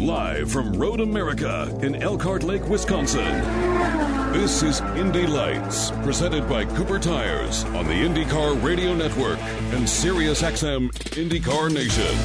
Live from Road America in Elkhart Lake, Wisconsin. This is Indy Lights, presented by Cooper Tires on the IndyCar Radio Network and SiriusXM IndyCar Nation.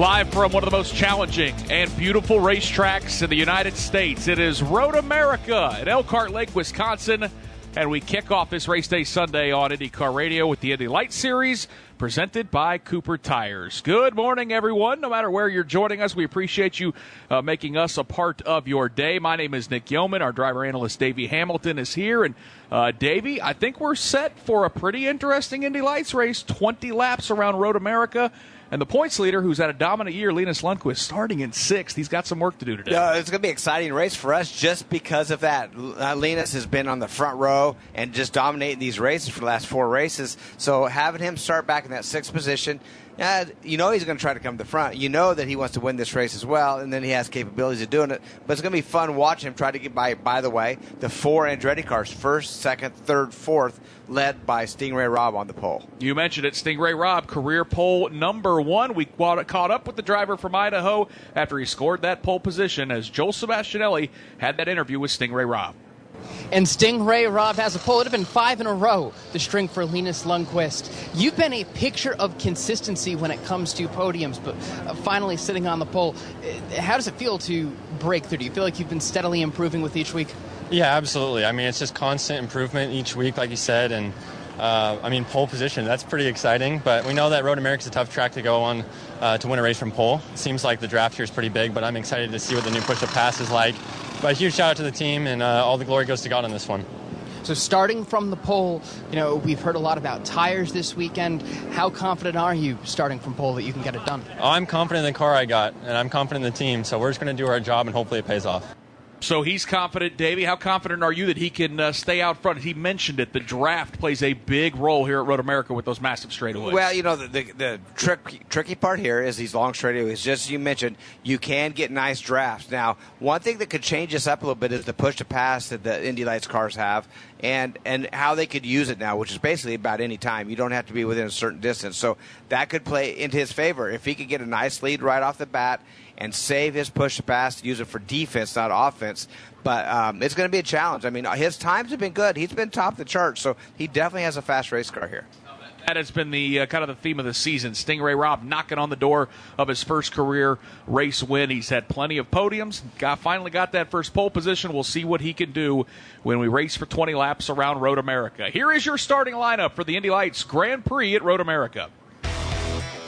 Live from one of the most challenging and beautiful racetracks in the United States, it is Road America in Elkhart Lake, Wisconsin. And we kick off this race day Sunday on IndyCar Radio with the Indy Light Series presented by Cooper Tires. Good morning, everyone. No matter where you're joining us, we appreciate you uh, making us a part of your day. My name is Nick Yeoman. Our driver analyst Davey Hamilton is here. And uh, Davey, I think we're set for a pretty interesting Indy Lights race 20 laps around Road America. And the points leader, who's had a dominant year, Linus Lundqvist, starting in sixth. He's got some work to do today. Yeah, it's going to be an exciting race for us just because of that. Uh, Linus has been on the front row and just dominating these races for the last four races. So having him start back in that sixth position, uh, you know he's going to try to come to the front. You know that he wants to win this race as well, and then he has capabilities of doing it. But it's going to be fun watching him try to get by. By the way, the four Andretti cars, first, second, third, fourth, led by Stingray Rob on the pole. You mentioned it, Sting Ray Robb, career pole number one. We caught up with the driver from Idaho after he scored that pole position as Joel Sebastianelli had that interview with Sting Ray Robb. And Sting Ray Robb has a pole. It had been five in a row, the string for Linus Lundqvist. You've been a picture of consistency when it comes to podiums, but uh, finally sitting on the pole. Uh, how does it feel to break through? Do you feel like you've been steadily improving with each week? Yeah, absolutely. I mean, it's just constant improvement each week, like you said, and uh, I mean, pole position, that's pretty exciting, but we know that Road America is a tough track to go on uh, to win a race from pole. It seems like the draft here is pretty big, but I'm excited to see what the new push-up pass is like. But a huge shout out to the team, and uh, all the glory goes to God on this one. So starting from the pole, you know, we've heard a lot about tires this weekend. How confident are you starting from pole that you can get it done? I'm confident in the car I got, and I'm confident in the team. So we're just going to do our job, and hopefully it pays off. So he's confident, Davey. How confident are you that he can uh, stay out front? He mentioned it. The draft plays a big role here at Road America with those massive straightaways. Well, you know, the, the, the trick, tricky part here is these long straightaways. Just as you mentioned, you can get nice drafts. Now, one thing that could change this up a little bit is the push to pass that the Indy Lights cars have and and how they could use it now, which is basically about any time. You don't have to be within a certain distance. So that could play into his favor. If he could get a nice lead right off the bat and save his push pass, use it for defense, not offense. But um, it's going to be a challenge. I mean, his times have been good. He's been top of the chart, so he definitely has a fast race car here. That has been the uh, kind of the theme of the season. Sting Ray Robb knocking on the door of his first career race win. He's had plenty of podiums. Got finally got that first pole position. We'll see what he can do when we race for 20 laps around Road America. Here is your starting lineup for the Indy Lights Grand Prix at Road America.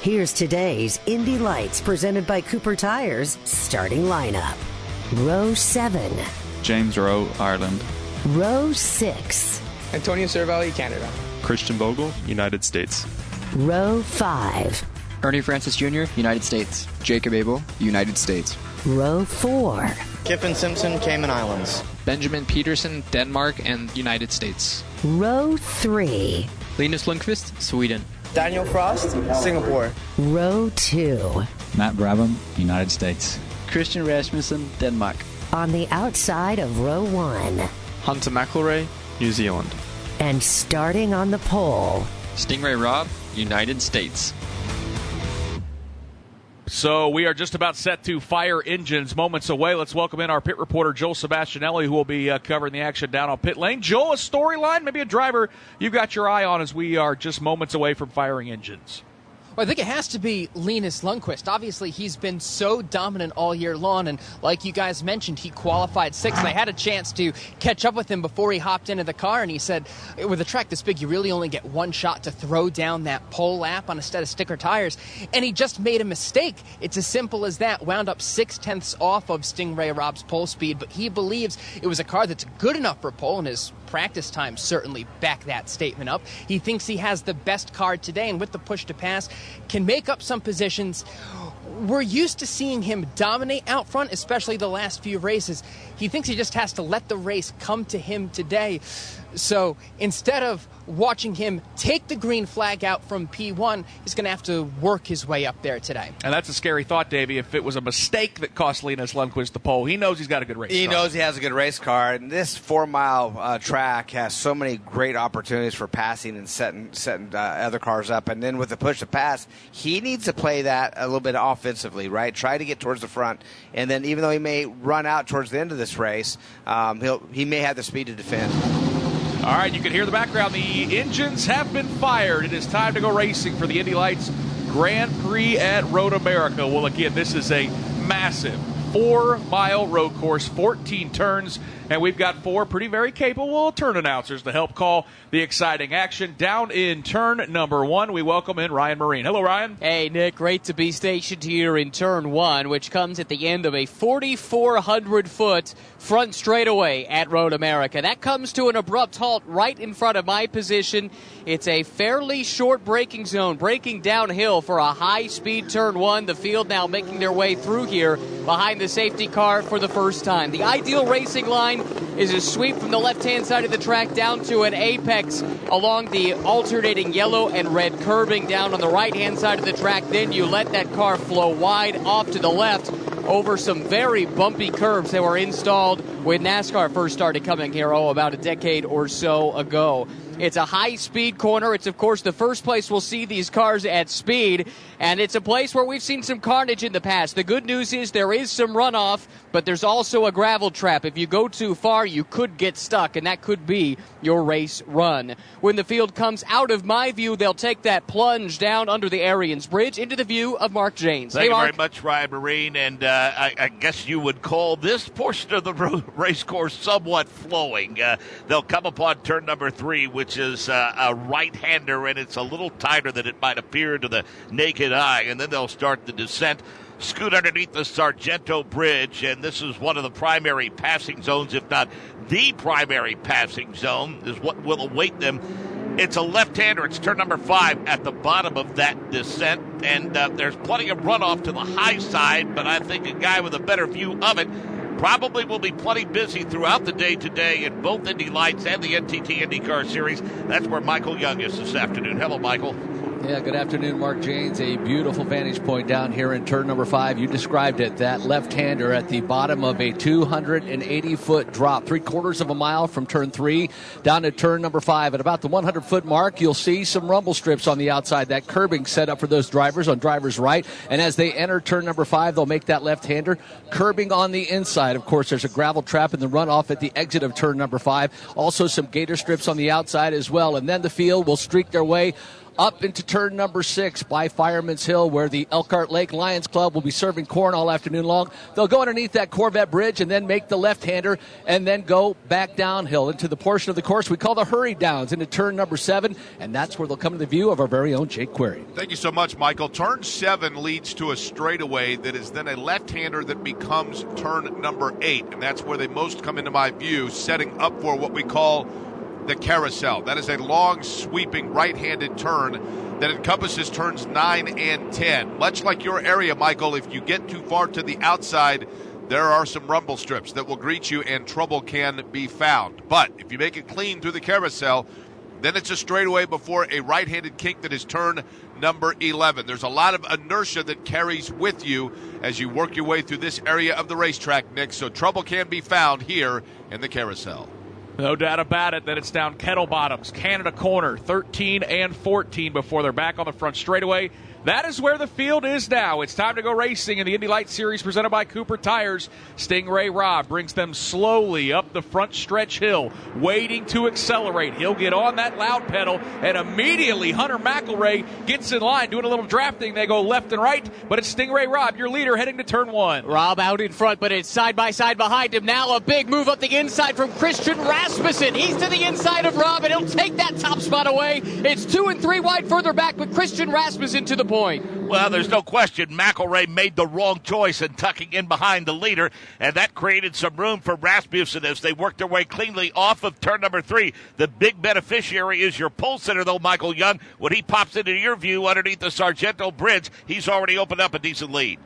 Here's today's Indy Lights presented by Cooper Tires starting lineup. Row 7. James Roe, Ireland. Row 6. Antonio Serravalle, Canada. Christian Bogle, United States. Row 5. Ernie Francis Jr., United States. Jacob Abel, United States. Row 4. Kyffin Simpson, Cayman Islands. Benjamin Pedersen, Denmark and United States. Row 3. Linus Lundqvist, Sweden. Danial Frost, Singapore. Row 2. Matt Brabham, United States. Christian Rasmussen, Denmark. On the outside of row 1. Hunter McElrea, New Zealand. And starting on the pole. Sting Ray Robb, United States. So we are just about set to fire engines moments away. Let's welcome in our pit reporter, Joel Sebastianelli, who will be uh, covering the action down on pit lane. Joel, a storyline, maybe a driver you've got your eye on as we are just moments away from firing engines. Well, I think it has to be Linus Lundqvist. Obviously, he's been so dominant all year long, and like you guys mentioned, he qualified sixth. And I had a chance to catch up with him before he hopped into the car, and he said, with a track this big, you really only get one shot to throw down that pole lap on a set of sticker tires. And he just made a mistake. It's as simple as that. Wound up six tenths off of Sting Ray Robb's pole speed, but he believes it was a car that's good enough for pole, and his practice time certainly back that statement up. He thinks he has the best car today, and with the push to pass, can make up some positions. We're used to seeing him dominate out front, especially the last few races. He thinks he just has to let the race come to him today. So instead of watching him take the green flag out from P1, he's going to have to work his way up there today. And that's a scary thought, Davey. If it was a mistake that cost Linus Lundqvist the pole, he knows he's got a good race he car. knows he has a good race car. And this four mile uh, track has so many great opportunities for passing and setting, setting uh, other cars up. And then with the push to pass, he needs to play that a little bit offensively, right? Try to get towards the front, and then even though he may run out towards the end of this race, um, he'll he may have the speed to defend. All right, you can hear the background. The engines have been fired. It is time to go racing for the Indy Lights Grand Prix at Road America. Well, again, this is a massive four mile road course, 14 turns, and we've got four pretty very capable turn announcers to help call the exciting action. Down in turn number one, we welcome in Ryan Myrehn. Hello, Ryan. Hey, Nick. Great to be stationed here in turn one, which comes at the end of a 4,400 foot front straightaway at Road America. That comes to an abrupt halt right in front of my position. It's a fairly short braking zone, braking downhill for a high speed turn one. The field now making their way through here behind the safety car for the first time. The ideal racing line is a sweep from the left hand side of the track down to an apex along the alternating yellow and red curbing down on the right hand side of the track. Then you let that car flow wide off to the left over some very bumpy curves that were installed when NASCAR first started coming here, oh, about a decade or so ago. It's a high speed corner. It's, of course, the first place we'll see these cars at speed. And it's a place where we've seen some carnage in the past. The good news is there is some runoff, but there's also a gravel trap. If you go too far, you could get stuck, and that could be your race run. When the field comes out of my view, they'll take that plunge down under the Arians Bridge into the view of Mark Jaynes. Thank hey, you Mark. very much, Ryan Myrehn. And uh, I, I, guess you would call this portion of the race course somewhat flowing. Uh, they'll come upon turn number three, which is uh, a right hander, and it's a little tighter than it might appear to the naked eye. And then they'll start the descent scoot underneath the Sargento Bridge, and this is one of the primary passing zones, if not the primary passing zone, is what will await them. It's a left-hander. It's turn number five at the bottom of that descent, and uh, there's plenty of runoff to the high side. But I think a guy with a better view of it probably will be plenty busy throughout the day today in both Indy Lights and the NTT IndyCar Series. That's where Michael Young is this afternoon. Hello, Michael. Yeah, good afternoon, Mark Jaynes. A beautiful vantage point down here in turn number five. You described it, that left hander at the bottom of a 280 foot drop, three quarters of a mile from turn three down to turn number five. At about the 100 foot mark, you'll see some rumble strips on the outside, that curbing set up for those drivers on driver's right. And as they enter turn number five, they'll make that left hander curbing on the inside. Of course, there's a gravel trap in the runoff at the exit of turn number five. Also, some gator strips on the outside as well. And then the field will streak their way up into turn number six by Fireman's Hill, where the Elkhart Lake Lions Club will be serving corn all afternoon long. They'll go underneath that Corvette bridge and then make the left hander and then go back downhill into the portion of the course we call the Hurry Downs into turn number seven, and that's where they'll come to the view of our very own Jake Query. Thank you so much, Michael. Turn seven leads to a straightaway that is then a left hander that becomes turn number eight, and that's where they most come into my view, setting up for what we call the carousel. That is a long, sweeping right handed turn that encompasses turns 9 and 10. Much like your area, Michael, if you get too far to the outside, there are some rumble strips that will greet you and trouble can be found. But if you make it clean through the carousel, then it's a straightaway before a right handed kink that is turn number 11. There's a lot of inertia that carries with you as you work your way through this area of the racetrack, Nick, so trouble can be found here in the carousel. No doubt about it that it's down Kettle Bottoms, Canada Corner, 13 and 14 before they're back on the front straightaway. That is where the field is now. It's time to go racing in the Indy Light Series presented by Cooper Tires. Sting Ray Robb brings them slowly up the front stretch hill, waiting to accelerate. He'll get on that loud pedal, and immediately Hunter McElrea gets in line, doing a little drafting. They go left and right, but it's Sting Ray Robb, your leader, heading to turn one. Robb out in front, but it's side by side behind him. Now a big move up the inside from Christian Rasmussen. He's to the inside of Robb, and he'll take that top spot away. It's two and three wide further back, but Christian Rasmussen to the point point. Well, there's no question McElrea made the wrong choice in tucking in behind the leader, and that created some room for Rasmussen as they worked their way cleanly off of turn number three. The big beneficiary is your pole center, though, Michael Young. When he pops into your view underneath the Sargento Bridge, he's already opened up a decent lead.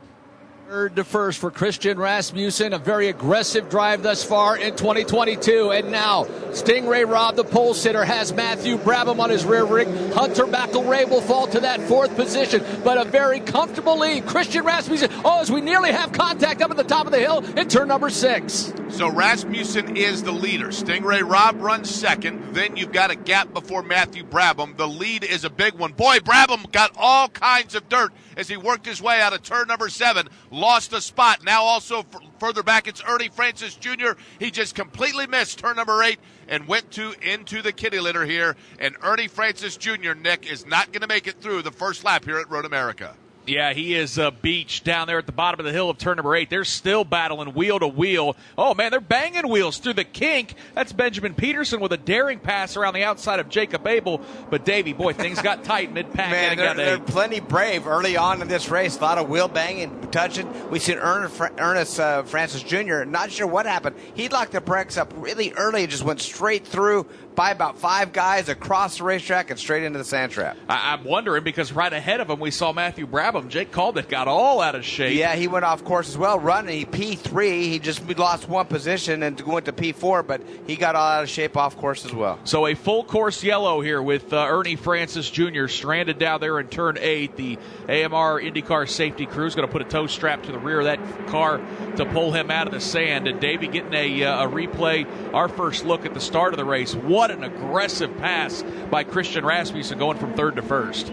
Third to first for Christian Rasmussen. A very aggressive drive thus far in 2022. And now, Sting Ray Robb, the pole sitter, has Matthew Brabham on his rear rig. Hunter McElrea will fall to that fourth position, but a very comfortable lead. Christian Rasmussen, oh, as we nearly have contact up at the top of the hill in turn number six. So Rasmussen is the leader. Sting Ray Robb runs second. Then you've got a gap before Matthew Brabham. The lead is a big one. Boy, Brabham got all kinds of dirt as he worked his way out of turn number seven. Lost a spot. Now also f- further back, it's Ernie Francis Jr. He just completely missed turn number eight and went to into the kitty litter here. And Ernie Francis Jr. Nick is not going to make it through the first lap here at Road America. Yeah, he is uh, beached down there at the bottom of the hill of turn number eight. They're still battling wheel to wheel. Oh, man, they're banging wheels through the kink. That's Benjamin Pedersen with a daring pass around the outside of Jacob Abel. But, Davey, boy, things got tight mid pack. Man, they're, they're, plenty brave early on in this race. A lot of wheel banging, touching. We seen Ernest, Ernest uh, Francis Jr. Not sure what happened. He locked the brakes up really early and just went straight through by about five guys across the racetrack and straight into the sand trap. I- am wondering because right ahead of him we saw Matthew Brabham. Jake Calditt got all out of shape. Yeah, he went off course as well, running he P3. He just lost one position and went to P4, but he got all out of shape off course as well. So a full course yellow here with uh, Ernie Francis Jr. stranded down there in turn eight. The AMR IndyCar safety crew is going to put a tow strap to the rear of that car to pull him out of the sand. And Davey getting a, uh, a replay, our first look at the start of the race. What an aggressive pass by Christian Rasmussen going from third to first.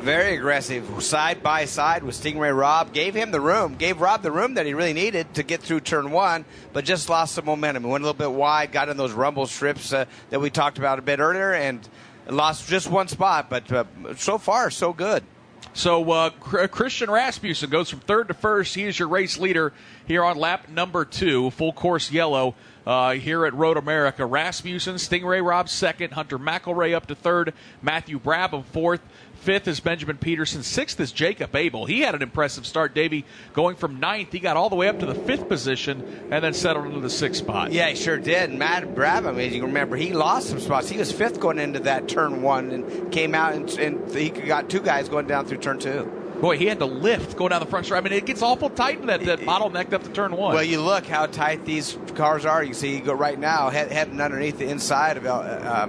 Very aggressive, side by side with Sting Ray Robb. Gave him the room, gave Robb the room that he really needed to get through turn one, but just lost some momentum. He went a little bit wide, got in those rumble strips uh, that we talked about a bit earlier, and lost just one spot. But uh, so far, so good. So uh, Christian Rasmussen goes from third to first. He is your race leader here on lap number two, full course yellow uh, here at Road America. Rasmussen, Sting Ray Robb second, Hunter McElrea up to third, Matthew Brabham fourth. Fifth is Benjamin Pedersen. Sixth is Jacob Abel. He had an impressive start, Davey, going from ninth. He got all the way up to the fifth position and then settled into the sixth spot. Yeah, he sure did. Matt Brabham, as you remember, he lost some spots. He was fifth going into that turn one and came out and, and he got two guys going down through turn two. Boy, he had to lift going down the front straight. I mean, it gets awful tight in that, that bottlenecked up to turn one. Well, you look how tight these cars are. You see, you go right now, head, heading underneath the inside of uh,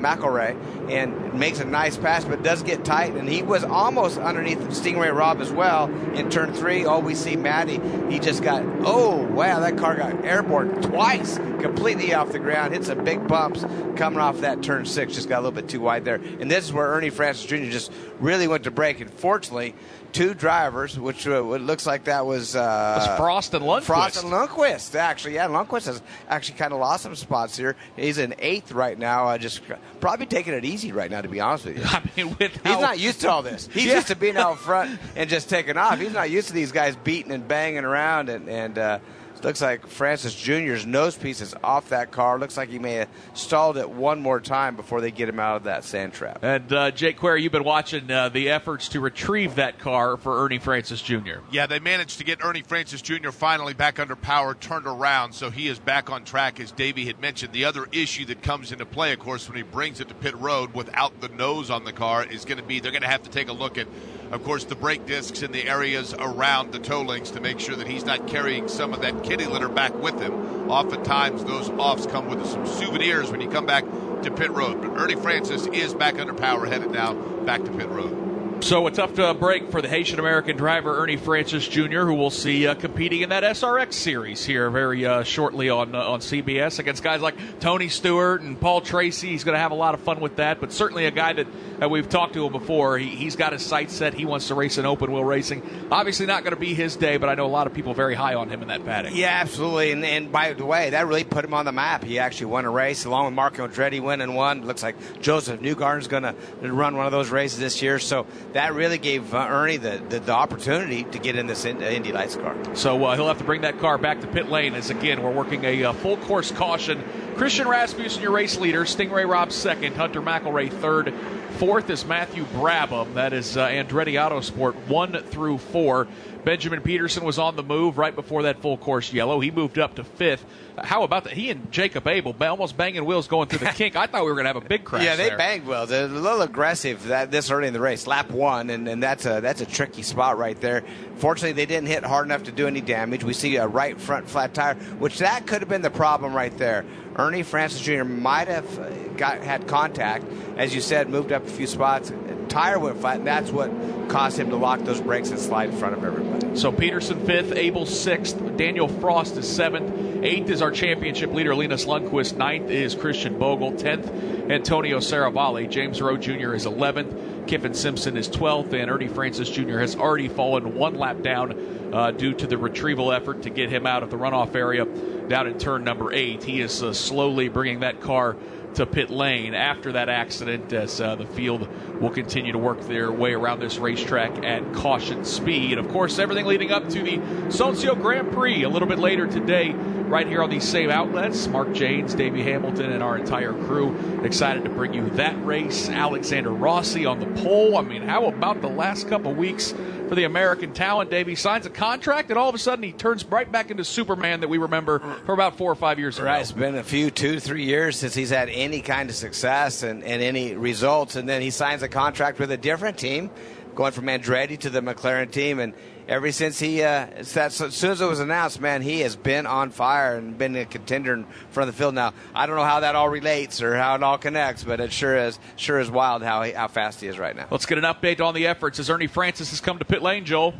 and makes a nice pass, but does get tight. And he was almost underneath Sting Ray Robb as well in turn three. Oh, we see Matty. He just got, oh, wow, that car got airborne twice, completely off the ground, hit some big bumps coming off that turn six. Just got a little bit too wide there. And this is where Ernie Francis Jr. just really went to break. And fortunately, two drivers, which uh, looks like that was, uh, was Frost and Lundqvist. Frost and Lundqvist, actually. Yeah, Lundqvist has actually kind of lost some spots here. He's in eighth right now. Uh, just probably taking it easy right now, to be honest with you. I mean, with he's not used to all this. He's yeah. used to being out front and just taking off. He's not used to these guys beating and banging around and and. Uh, Looks like Francis Jr.'s nose piece is off that car. Looks like he may have stalled it one more time before they get him out of that sand trap. And uh, Jake Query, you've been watching uh, the efforts to retrieve that car for Ernie Francis Jr. Yeah, they managed to get Ernie Francis Jr. finally back under power, turned around, so he is back on track, as Davey had mentioned. The other issue that comes into play, of course, when he brings it to pit road without the nose on the car is going to be they're going to have to take a look at of course, the brake discs in the areas around the toe links to make sure that he's not carrying some of that kitty litter back with him. Oftentimes, those offs come with some souvenirs when you come back to pit road. But Ernie Francis is back under power, headed now back to pit road. So a tough uh, break for the Haitian American driver Ernie Francis Jr., who we'll see uh, competing in that SRX series here very uh, shortly on uh, on CBS against guys like Tony Stewart and Paul Tracy. He's going to have a lot of fun with that, but certainly a guy that that we've talked to him before. He, has got his sights set. He wants to race in open wheel racing. Obviously, not going to be his day, but I know a lot of people very high on him in that paddock. Yeah, absolutely. And, and by the way, that really put him on the map. He actually won a race along with Marco Andretti, winning one. Looks like Josef Newgarden's going to run one of those races this year. So that really gave uh, Ernie the, the, the, opportunity to get in this in, uh, Indy Lights car. So uh, he'll have to bring that car back to pit lane as again we're working a uh, full course caution. Christian Rasmussen, your race leader. Sting Ray Robb second. Hunter McElrea third. Fourth is Matthew Brabham. That is uh, Andretti Autosport one through four. Benjamin Pedersen was on the move right before that full course yellow. He moved up to fifth. How about that? He and Jacob Abel almost banging wheels going through the kink. I thought we were going to have a big crash. Yeah, they there. banged wheels. They're a little aggressive that this early in the race, lap one, and, and that's a that's a tricky spot right there. Fortunately, they didn't hit hard enough to do any damage. We see a right front flat tire, which that could have been the problem right there. Ernie Francis Jr. might have uh, got had contact, as you said, moved up a few spots. Tire went flat, and that's what caused him to lock those brakes and slide in front of everybody. So Pedersen fifth, Abel sixth, Danial Frost is seventh, eighth is our championship leader Linus Lundqvist, ninth is Christian Bogle, tenth Antonio Serravalle, James Roe Jr. is eleventh, Kyffin Simpson is twelfth, and Ernie Francis Jr. has already fallen one lap down uh, due to the retrieval effort to get him out of the runoff area down in turn number eight. He is uh, slowly bringing that car to pit lane after that accident as uh, the field will continue to work their way around this racetrack at caution speed. Of course, everything leading up to the Sonsio Grand Prix a little bit later today, right here on these same outlets. Mark Jaynes, Davey Hamilton, and our entire crew excited to bring you that race. Alexander Rossi on the pole. I mean, how about the last couple weeks for the American talent? Davey signs a contract, and all of a sudden he turns right back into Superman that we remember for about four or five years ago. Right, it's been a few, two, three years since he's had any kind of success and, and any results, and then he signs a contract with a different team, going from Andretti to the McLaren team, and ever since he, uh, as soon as it was announced, man, he has been on fire and been a contender in front of the field. Now, I don't know how that all relates or how it all connects, but it sure is sure is wild how he, how fast he is right now. Let's get an update on the efforts as Ernie Francis has come to pit lane, Joel.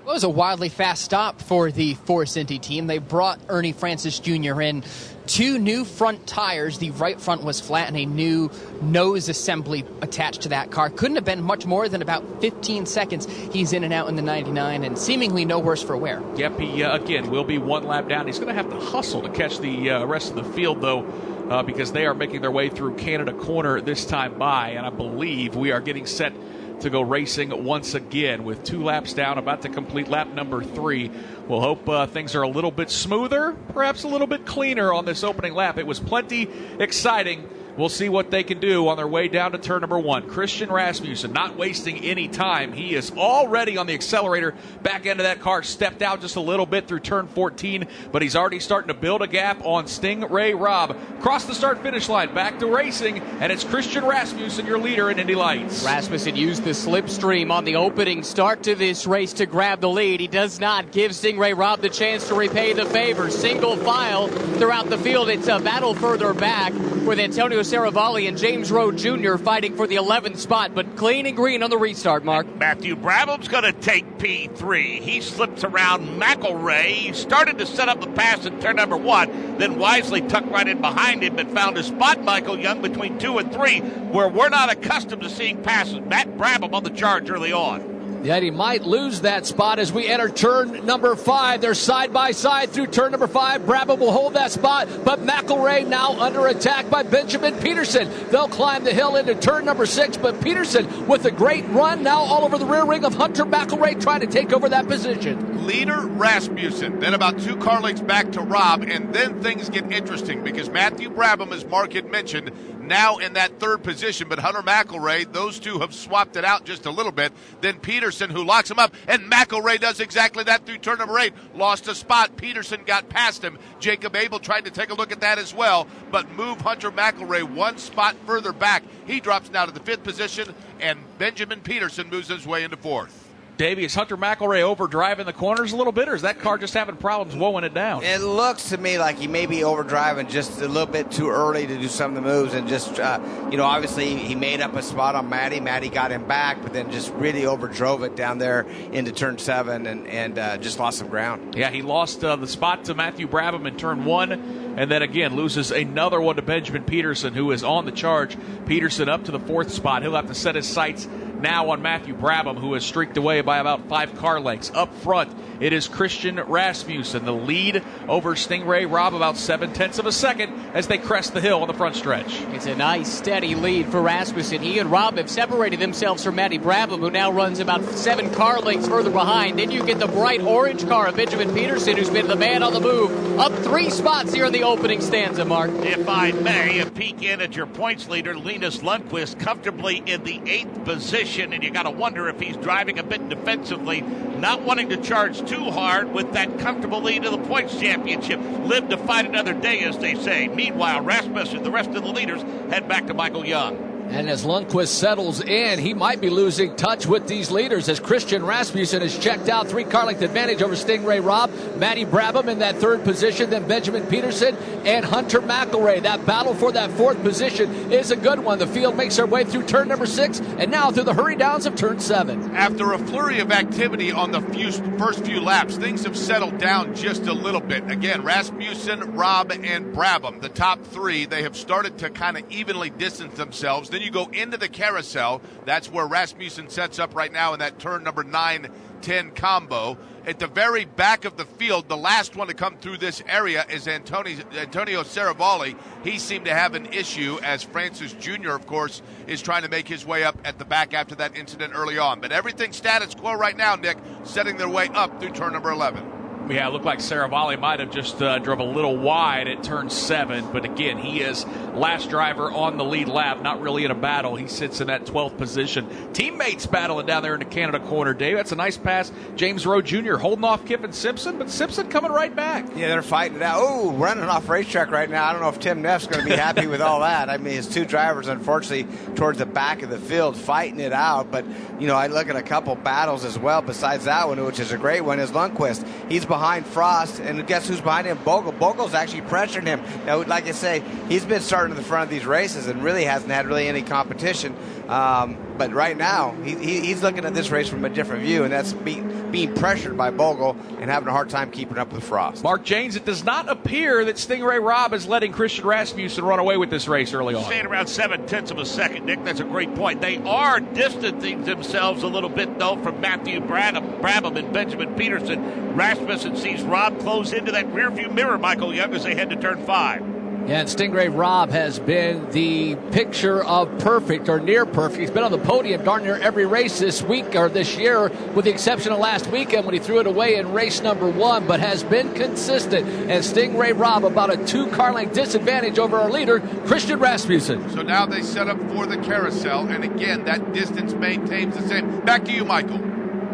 It was a wildly fast stop for the Force Indy team. They brought Ernie Francis Jr. in. Two new front tires. The right front was flat and a new nose assembly attached to that car. Couldn't have been much more than about 15 seconds. He's in and out in the 99 and seemingly no worse for wear. Yep, he uh, again will be one lap down. He's going to have to hustle to catch the uh, rest of the field, though. Uh, because they are making their way through Canada Corner this time by, and I believe we are getting set to go racing once again with two laps down, about to complete lap number three. We'll hope uh, things are a little bit smoother, perhaps a little bit cleaner on this opening lap. It was plenty exciting. We'll see what they can do on their way down to turn number one. Christian Rasmussen not wasting any time. He is already on the accelerator. Back end of that car stepped out just a little bit through turn 14, but he's already starting to build a gap on Sting Ray Robb. Cross the start finish line, back to racing, and it's Christian Rasmussen, your leader in Indy Lights. Rasmussen used the slipstream on the opening start to this race to grab the lead. He does not give Sting Ray Robb the chance to repay the favor. Single file throughout the field. It's a battle further back with Antonio Serravalle and James Roe Jr. fighting for the 11th spot, but clean and green on the restart, Mark. Matthew Brabham's going to take P3. He slips around McElrea. He started to set up the pass in turn number one, then wisely tucked right in behind him and found a spot, Michael Young, between two and three, where we're not accustomed to seeing passes. Matt Brabham on the charge early on. Yet he might lose that spot as we enter turn number five. They're side by side through turn number five. Brabham will hold that spot, but McElrea now under attack by Benjamin Pedersen. They'll climb the hill into turn number six, but Pedersen with a great run now all over the rear ring of Hunter McElrea trying to take over that position. Leader Rasmussen, then about two car lengths back to Robb, and then things get interesting because Matthew Brabham, as Mark had mentioned, now in that third position, but Hunter McElrea, those two have swapped it out just a little bit. Then Pedersen, who locks him up, and McElrea does exactly that through turn number eight. Lost a spot. Pedersen got past him. Jacob Abel tried to take a look at that as well, but move Hunter McElrea one spot further back. He drops now to the fifth position, and Benjamin Pedersen moves his way into fourth. Davey, is Hunter McElrea overdriving the corners a little bit, or is that car just having problems wowing it down? It looks to me like he may be overdriving just a little bit too early to do some of the moves, and just uh, you know, obviously he made up a spot on Matty. Matty got him back, but then just really overdrove it down there into turn seven, and and uh, just lost some ground. Yeah, he lost uh, the spot to Matthew Brabham in turn one, and then again loses another one to Benjamin Pedersen, who is on the charge. Pedersen up to the fourth spot. He'll have to set his sights now on Matthew Brabham, who has streaked away by about five car lengths. Up front, it is Christian Rasmussen, the lead over Sting Ray Robb, about seven tenths of a second as they crest the hill on the front stretch. It's a nice, steady lead for Rasmussen. He and Robb have separated themselves from Matty Brabham, who now runs about seven car lengths further behind. Then you get the bright orange car of Benjamin Pedersen, who's been the man on the move, up three spots here in the opening stanza, Mark. If I may, a peek in at your points leader, Linus Lundqvist, comfortably in the eighth position and you got to wonder if he's driving a bit defensively, not wanting to charge too hard with that comfortable lead to the points championship. Live to fight another day, as they say. Meanwhile, Rasmussen, the rest of the leaders, head back to Michael Young. And as Lundqvist settles in, he might be losing touch with these leaders as Christian Rasmussen has checked out three car length advantage over Sting Ray Robb, Matty Brabham in that third position, then Benjamin Pedersen and Hunter McElrea. That battle for that fourth position is a good one. The field makes their way through turn number six and now through the hurry downs of turn seven. After a flurry of activity on the few, first few laps, things have settled down just a little bit. Again, Rasmussen, Robb, and Brabham, the top three, they have started to kind of evenly distance themselves. Then you go into the carousel. That's where Rasmussen sets up right now in that turn number nine 10 combo. At the very back of the field, the last one to come through this area is Antonio, Antonio Serravalle. He seemed to have an issue as Francis Jr., of course, is trying to make his way up at the back after that incident early on. But everything status quo right now, Nick, setting their way up through turn number 11. Yeah, it looked like Serravalle might have just uh, drove a little wide at turn seven, but again, he is last driver on the lead lap, not really in a battle. He sits in that 12th position. Teammates battling down there in the Canada corner, Dave. That's a nice pass. James Roe Jr. holding off Kyffin Simpson, but Simpson coming right back. Yeah, they're fighting it out. Oh, running off racetrack right now. I don't know if Tim Neff's going to be happy with all that. I mean, his two drivers, unfortunately, towards the back of the field, fighting it out. But, you know, I look at a couple battles as well besides that one, which is a great one, is Lundqvist. He's behind Frost, and guess who's behind him? Bogle. Bogle's actually pressuring him. Now, like I say, he's been starting to the front of these races and really hasn't had really any competition. Um, but right now, he, he, he's looking at this race from a different view, and that's being, being pressured by Bogle and having a hard time keeping up with Frost. Mark Jaynes, it does not appear that Sting Ray Robb is letting Christian Rasmussen run away with this race early on. Staying around seven tenths of a second, Nick. That's a great point. They are distancing themselves a little bit, though, from Matthew Brabham, Brabham and Benjamin Pedersen. Rasmussen sees Robb close into that rearview mirror, Michael Young, as they head to turn five. Yeah, and Sting Ray Robb has been the picture of perfect or near perfect. He's been on the podium darn near every race this week or this year, with the exception of last weekend when he threw it away in race number one, but has been consistent. And Sting Ray Robb about a two car length disadvantage over our leader, Christian Rasmussen. So now they set up for the carousel, and again, that distance maintains the same. Back to you, Michael.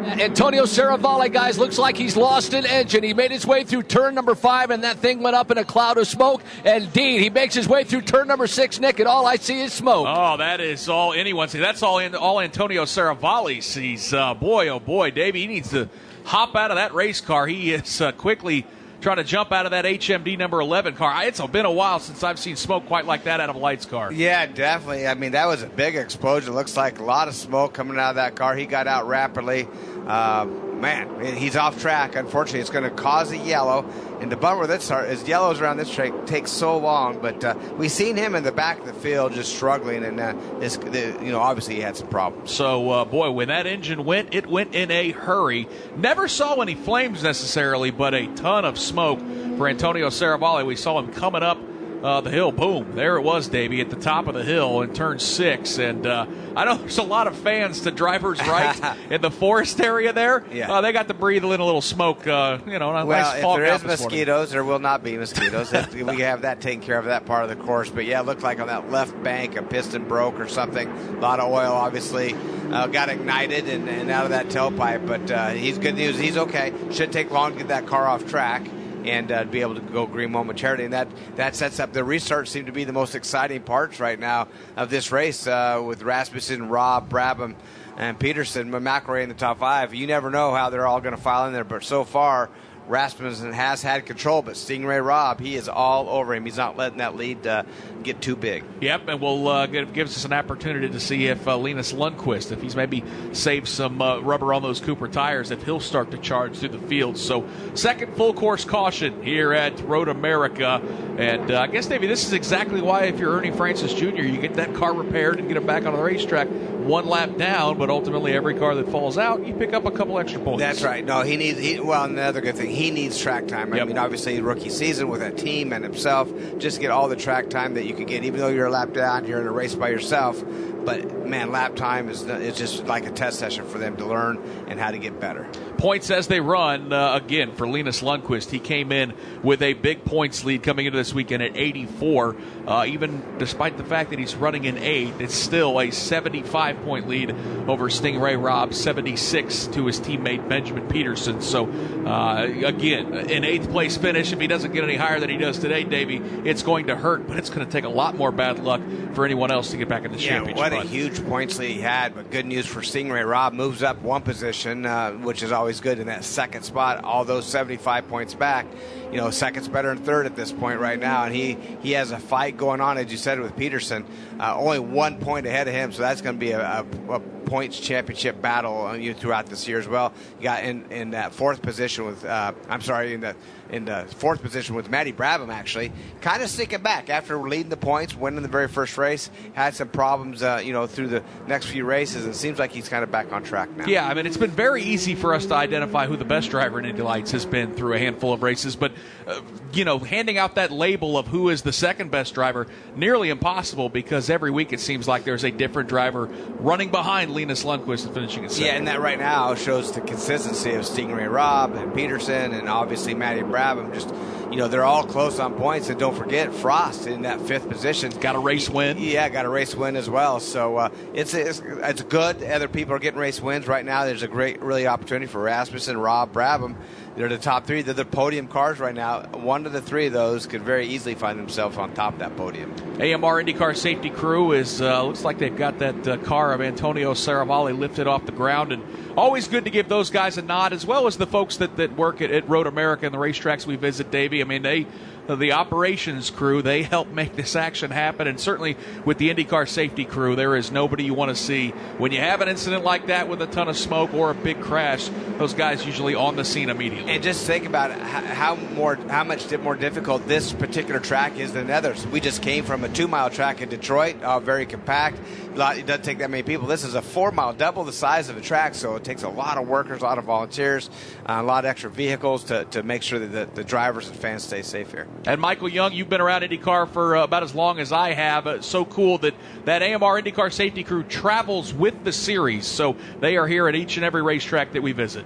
Antonio Serravalle, guys, looks like he's lost an engine. He made his way through turn number five, and that thing went up in a cloud of smoke. Indeed, he makes his way through turn number six, Nick, and all I see is smoke. Oh, that is all anyone sees. That's all, in, all Antonio Serravalle sees. Uh, boy, oh boy, Davey, he needs to hop out of that race car. He is uh, quickly trying to jump out of that HMD number 11 car. It's been a while since I've seen smoke quite like that out of lights car. Yeah, definitely. I mean, that was a big explosion. Looks like a lot of smoke coming out of that car. He got out rapidly. Uh, man, he's off track. Unfortunately, it's going to cause a yellow. And the bummer with this is yellows around this track take so long. But uh, we've seen him in the back of the field just struggling, and uh, this, the, you know, obviously he had some problems. So, uh, boy, when that engine went, it went in a hurry. Never saw any flames necessarily, but a ton of smoke for Antonio Serravalle. We saw him coming up uh, the hill. Boom. There it was, Davey, at the top of the hill in turn six. And uh, I know there's a lot of fans to drivers right in the forest area there. Yeah. Uh, they got to breathe in a little smoke, uh, you know, well, nice if there is mosquitoes, there will not be mosquitoes. we have that taken care of that part of the course. But yeah, it looked like on that left bank a piston broke or something. A lot of oil, obviously, uh, got ignited and, and, out of that tailpipe. But uh, he's good news. He's okay. Should take long to get that car off track and uh, be able to go green momentarily. And that, that sets up the restart. Seem to be the most exciting parts right now of this race uh, with Rasmussen, Robb, Brabham, and Pedersen, McElrea in the top five. You never know how they're all going to file in there, but so far Rasmussen has had control, but Sting Ray Robb, he is all over him. He's not letting that lead uh, get too big. Yep, and will uh, give, gives us an opportunity to see if uh, Linus Lundqvist, if he's maybe saved some uh, rubber on those Cooper tires, if he'll start to charge through the field. So, second full course caution here at Road America. And uh, I guess, Davey, this is exactly why if you're Ernie Francis Jr., you get that car repaired and get it back on the racetrack one lap down, but ultimately every car that falls out, you pick up a couple extra points. That's right. No, he needs, he, well, another good thing, he needs track time. I yep. mean, obviously, rookie season with a team and himself, just get all the track time that you can get, even though you're a lap down, you're in a race by yourself. But man, lap time is is just like a test session for them to learn and how to get better. Points as they run. Uh, again, for Linus Lundqvist, he came in with a big points lead coming into this weekend at 84. Uh, even despite the fact that he's running in eight, it's still a 75 point lead over Sting Ray Robb, 76 to his teammate Benjamin Pedersen. So, uh, again, an eighth place finish, if he doesn't get any higher than he does today, Davey, it's going to hurt, but it's going to take a lot more bad luck for anyone else to get back in the yeah, championship. What a huge points lead he had, but good news for Sting Ray. Robb moves up one position, uh, which is always good in that second spot. All those 75 points back, you know, second's better than third at this point right now, and he he has a fight going on, as you said, with Pedersen. Uh, only one point ahead of him, so that's going to be a, a, a points championship battle uh, throughout this year as well. You got in, in that fourth position with, uh, I'm sorry, in the in the fourth position with Matty Brabham actually, kind of sneaking back after leading the points, winning the very first race. Had some problems, uh, you know, through the next few races, and seems like he's kind of back on track now. Yeah, I mean, it's been very easy for us to identify who the best driver in Indy Lights has been through a handful of races, but uh, you know, handing out that label of who is the second best driver nearly impossible because every week it seems like there's a different driver running behind Linus Lundqvist and finishing at second. Yeah, and that right now shows the consistency of Sting Ray Robb and Pedersen and obviously Matty Brabham. Just you know, they're all close on points, and don't forget Frost in that fifth position. Got a race win. Yeah, got a race win as well. So uh, it's, it's it's good. Other people are getting race wins right now. There's a great, really opportunity for Rasmussen, Robb Brabham. They're the top three. They're the podium cars right now. One of the three of those could very easily find themselves on top of that podium. AMR IndyCar safety crew is uh, looks like they've got that uh, car of Antonio Serravalle lifted off the ground, and always good to give those guys a nod, as well as the folks that, that work at, at Road America and the racetracks we visit, Davey. I mean, they the operations crew, they help make this action happen. And certainly with the IndyCar safety crew, there is nobody you want to see. When you have an incident like that with a ton of smoke or a big crash, those guys usually on the scene immediately. And just think about how more, how much more difficult this particular track is than others. We just came from a two-mile track in Detroit, uh, very compact. It doesn't take that many people. This is a four-mile, double the size of the track, so it takes a lot of workers, a lot of volunteers, uh, a lot of extra vehicles to, to make sure that the, the drivers and fans stay safe here. And Michael Young, you've been around IndyCar for uh, about as long as I have. Uh, so cool that that AMR IndyCar safety crew travels with the series. So they are here at each and every racetrack that we visit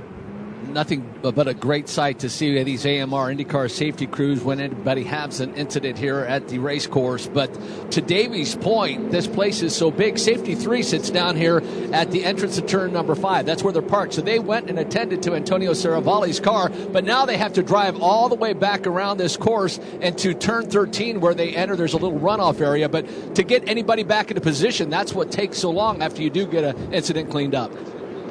nothing but a great sight to see these AMR IndyCar safety crews when anybody has an incident here at the race course. But to Davey's point, this place is so big. Safety three sits down here at the entrance to turn number five. That's where they're parked. So they went and attended to Antonio Serravalle's car, but now they have to drive all the way back around this course and to turn 13 where they enter. There's a little runoff area, but to get anybody back into position, that's what takes so long after you do get an incident cleaned up.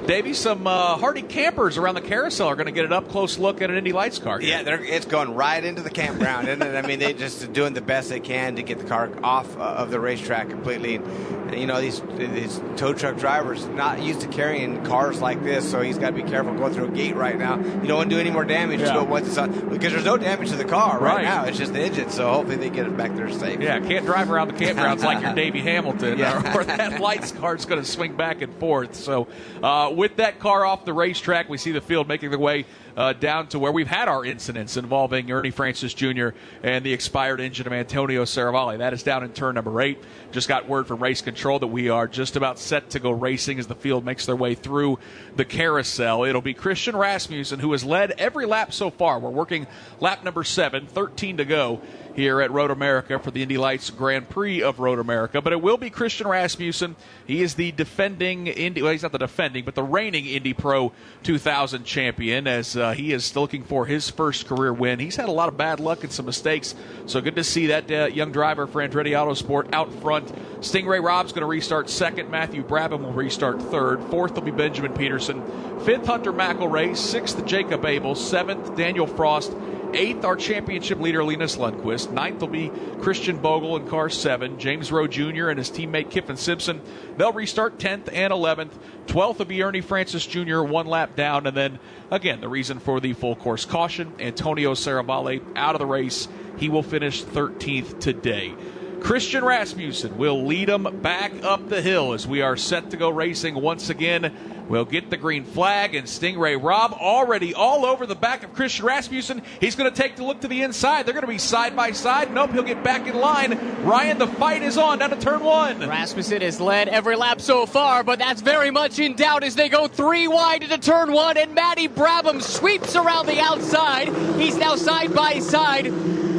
Davey, some uh, hardy campers around the carousel are going to get an up close look at an Indy Lights car. Here. Yeah, it's going right into the campground, isn't it? I mean, they're just doing the best they can to get the car off uh, of the racetrack completely. And, you know, these these tow truck drivers not used to carrying cars like this, so he's got to be careful going through a gate right now. You don't want to do any more damage. Yeah. Just go once it's on because there's no damage to the car right, right, now. It's just the engine, so hopefully they get it back there safe. Yeah, can't drive around the campgrounds like you're Davey Hamilton, yeah. or, or that lights car's going to swing back and forth. So uh, with that car off the racetrack. We see the field making their way uh, down to where we've had our incidents involving Ernie Francis Jr. and the expired engine of Antonio Serravalle. That is down in turn number eight. Just got word from race control that we are just about set to go racing as the field makes their way through the carousel. It'll be Christian Rasmussen who has led every lap so far. We're working lap number seven, 13 to go here at Road America for the Indy Lights Grand Prix of Road America. But it will be Christian Rasmussen. He is the defending Indy, well, he's not the defending, but the reigning Indy Pro 2000 champion as uh, he is looking for his first career win. He's had a lot of bad luck and some mistakes, so good to see that uh, young driver for Andretti Autosport out front. Sting Ray Robb's going to restart second. Matthew Brabham will restart third. Fourth will be Benjamin Pedersen. Fifth, Hunter McElrea. Sixth, Jacob Abel. Seventh, Danial Frost. Eighth, our championship leader, Linus Lundqvist. Ninth will be Christian Bogle in car seven. James Roe Jr. and his teammate Kyffin Simpson. They'll restart 10th and 11th. 12th will be Ernie Francis Jr., one lap down. And then, again, the reason for the full course caution Antonio Serravalle out of the race. He will finish 13th today. Christian Rasmussen will lead them back up the hill as we are set to go racing once again will get the green flag, and Sting Ray Robb already all over the back of Christian Rasmussen. He's going to take the look to the inside. They're going to be side by side. Nope, he'll get back in line. Ryan, the fight is on down to turn one. Rasmussen has led every lap so far, but that's very much in doubt as they go three wide into turn one, and Matty Brabham sweeps around the outside. He's now side by side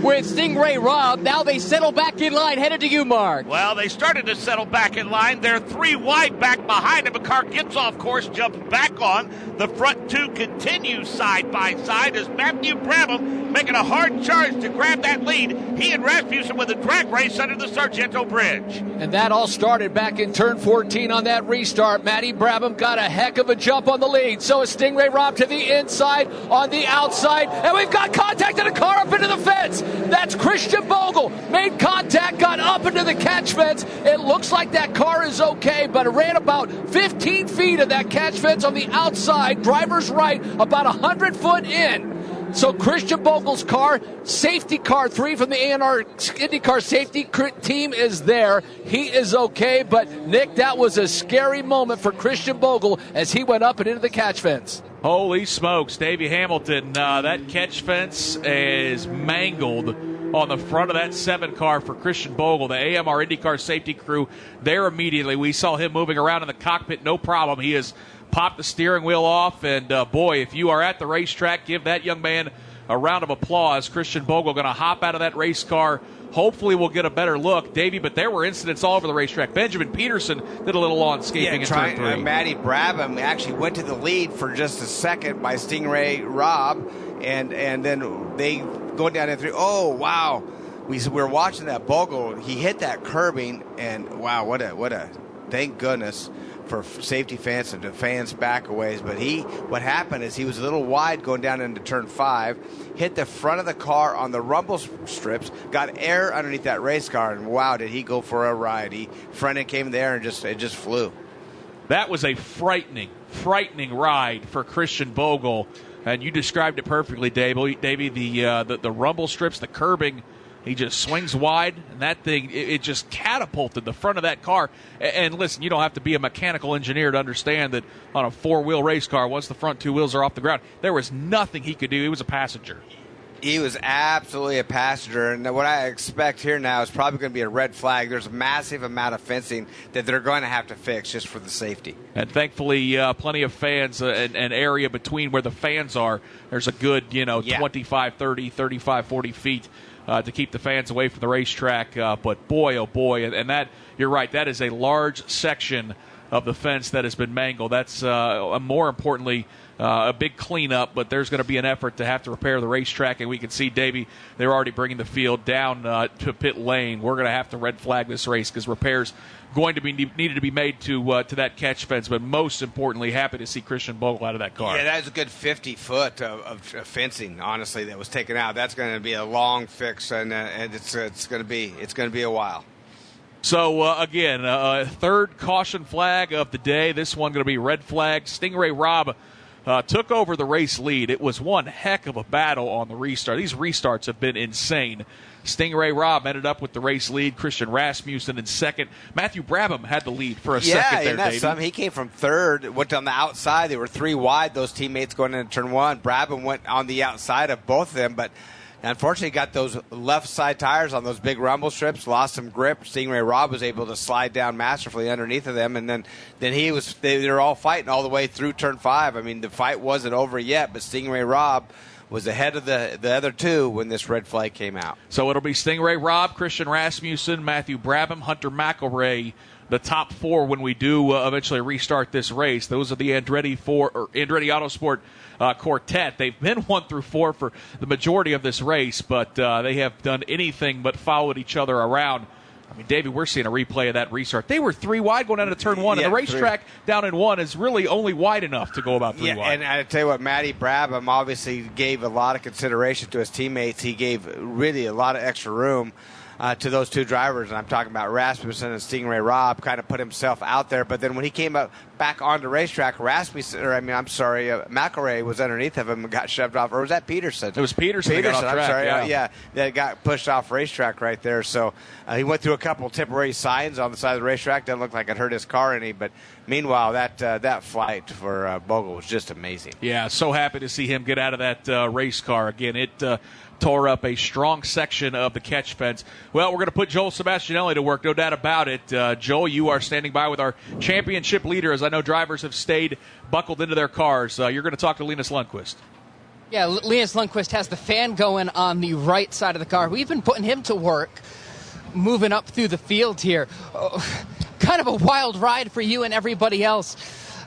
with Sting Ray Robb. Now they settle back in line, headed to you, Mark. Well, they started to settle back in line. They're three wide back behind him. A car gets off course, jumps back on. The front two continue side by side as Matthew Brabham making a hard charge to grab that lead. He and Rasmussen with a drag race under the Sargento Bridge. And that all started back in turn 14 on that restart. Matty Brabham got a heck of a jump on the lead. So is Sting Ray Robb to the inside, on the outside, and we've got contact in a car up into the fence. That's Christian Bogle. Made contact, got up into the catch fence. It looks like that car is okay, but it ran about 15 feet of that catch fence on the outside, driver's right, about 100 foot in. So Christian Bogle's car, safety car three from the AMR IndyCar safety team is there. He is okay, but Nick, that was a scary moment for Christian Bogle as he went up and into the catch fence. Holy smokes, Davey Hamilton! Uh, that catch fence is mangled on the front of that seven car for Christian Bogle, the AMR IndyCar safety crew. There immediately, we saw him moving around in the cockpit, no problem. He has popped the steering wheel off, and uh, boy, if you are at the racetrack, give that young man a round of applause. Christian Bogle going to hop out of that race car. Hopefully, we'll get a better look, Davey. But there were incidents all over the racetrack. Benjamin Pedersen did a little lawn scaping yeah, in turn three. Uh, Matty Brabham actually went to the lead for just a second by Sting Ray Robb, and and then they go down in three. Oh wow, we we were watching that Bogle. He hit that curbing, and wow, what a what a thank goodness for safety fans and the fans back. But he, what happened is he was a little wide going down into turn five, hit the front of the car on the rumble strips, got air underneath that race car, and wow, did he go for a ride? He front end came there and just it just flew. That was a frightening, frightening ride for Christian Bogle, and you described it perfectly, Davey. Davey, the uh, the, the rumble strips, the curbing he just swings wide, and that thing, it, it, just catapulted the front of that car. And, and, listen, you don't have to be a mechanical engineer to understand that on a four wheel race car, once the front two wheels are off the ground, there was nothing he could do. He was a passenger. He was absolutely a passenger, and what I expect here now is probably going to be a red flag. There's a massive amount of fencing that they're going to have to fix just for the safety. And thankfully, uh, plenty of fans, uh, an, an, area between where the fans are. There's a good, you know, yeah. 25, 30, 35, 40 feet uh, to keep the fans away from the racetrack. Uh, but boy, oh boy, and, and, that you're right. That is a large section of the fence that has been mangled. That's uh, more importantly. Uh, a big cleanup, but there's going to be an effort to have to repair the racetrack, and we can see Davey. They're already bringing the field down uh, to pit lane. We're going to have to red flag this race because repairs going to be needed to be made to uh, to that catch fence. But most importantly, happy to see Christian Bogle out of that car. Yeah, that was a good 50 foot of, of, of fencing. Honestly, that was taken out. That's going to be a long fix, and, uh, and it's it's going to be it's going to be a while. So uh, again, uh, third caution flag of the day. This one going to be red flag. Sting Ray Robb uh, took over the race lead. It was one heck of a battle on the restart. These restarts have been insane. Sting Ray Robb ended up with the race lead. Christian Rasmussen in second. Matthew Brabham had the lead for a yeah, second there, that's some. He came from third, went on the outside. They were three wide, those teammates going into turn one. Brabham went on the outside of both of them, but unfortunately got those left side tires on those big rumble strips, lost some grip. Sting Ray Robb was able to slide down masterfully underneath of them, and then, then he was they, they were all fighting all the way through turn five. I mean, the fight wasn't over yet, but Sting Ray Robb – was ahead of the, the other two when this red flag came out. So it'll be Sting Ray Robb, Christian Rasmussen, Matthew Brabham, Hunter McElrea, the top four when we do uh, eventually restart this race. Those are the Andretti four or Andretti Autosport uh, quartet. They've been one through four for the majority of this race, but uh, they have done anything but followed each other around I mean, David, we're seeing a replay of that restart. They were three wide going down to turn one, yeah, and the racetrack three. down in one is really only wide enough to go about three yeah, wide. And I tell you what, Matty Brabham obviously gave a lot of consideration to his teammates. He gave really a lot of extra room. Uh, to those two drivers, and I'm talking about Rasmussen and Sting Ray Robb, kind of put himself out there. But then when he came up back on the racetrack. Rasmussen, or I mean, I'm sorry, uh, was underneath of him and got shoved off. Or was that Pedersen? It was Pedersen. that got Pedersen, I'm track, sorry. Yeah. Uh, yeah, that got pushed off racetrack right there. So uh, he went through a couple temporary signs on the side of the racetrack. Doesn't look like it hurt his car any. But meanwhile, that uh, that flight for uh, Bogle was just amazing. Yeah, so happy to see him get out of that uh, race car again. It uh, tore up a strong section of the catch fence. Well, we're going to put Joel Sebastianelli to work, no doubt about it. Uh, Joel, you are standing by with our championship leader, as I know drivers have stayed buckled into their cars. Uh, you're going to talk to Linus Lundqvist. Yeah, L- Linus Lundqvist has the fan going on the right side of the car. We've been putting him to work, moving up through the field here. Oh, kind of a wild ride for you and everybody else.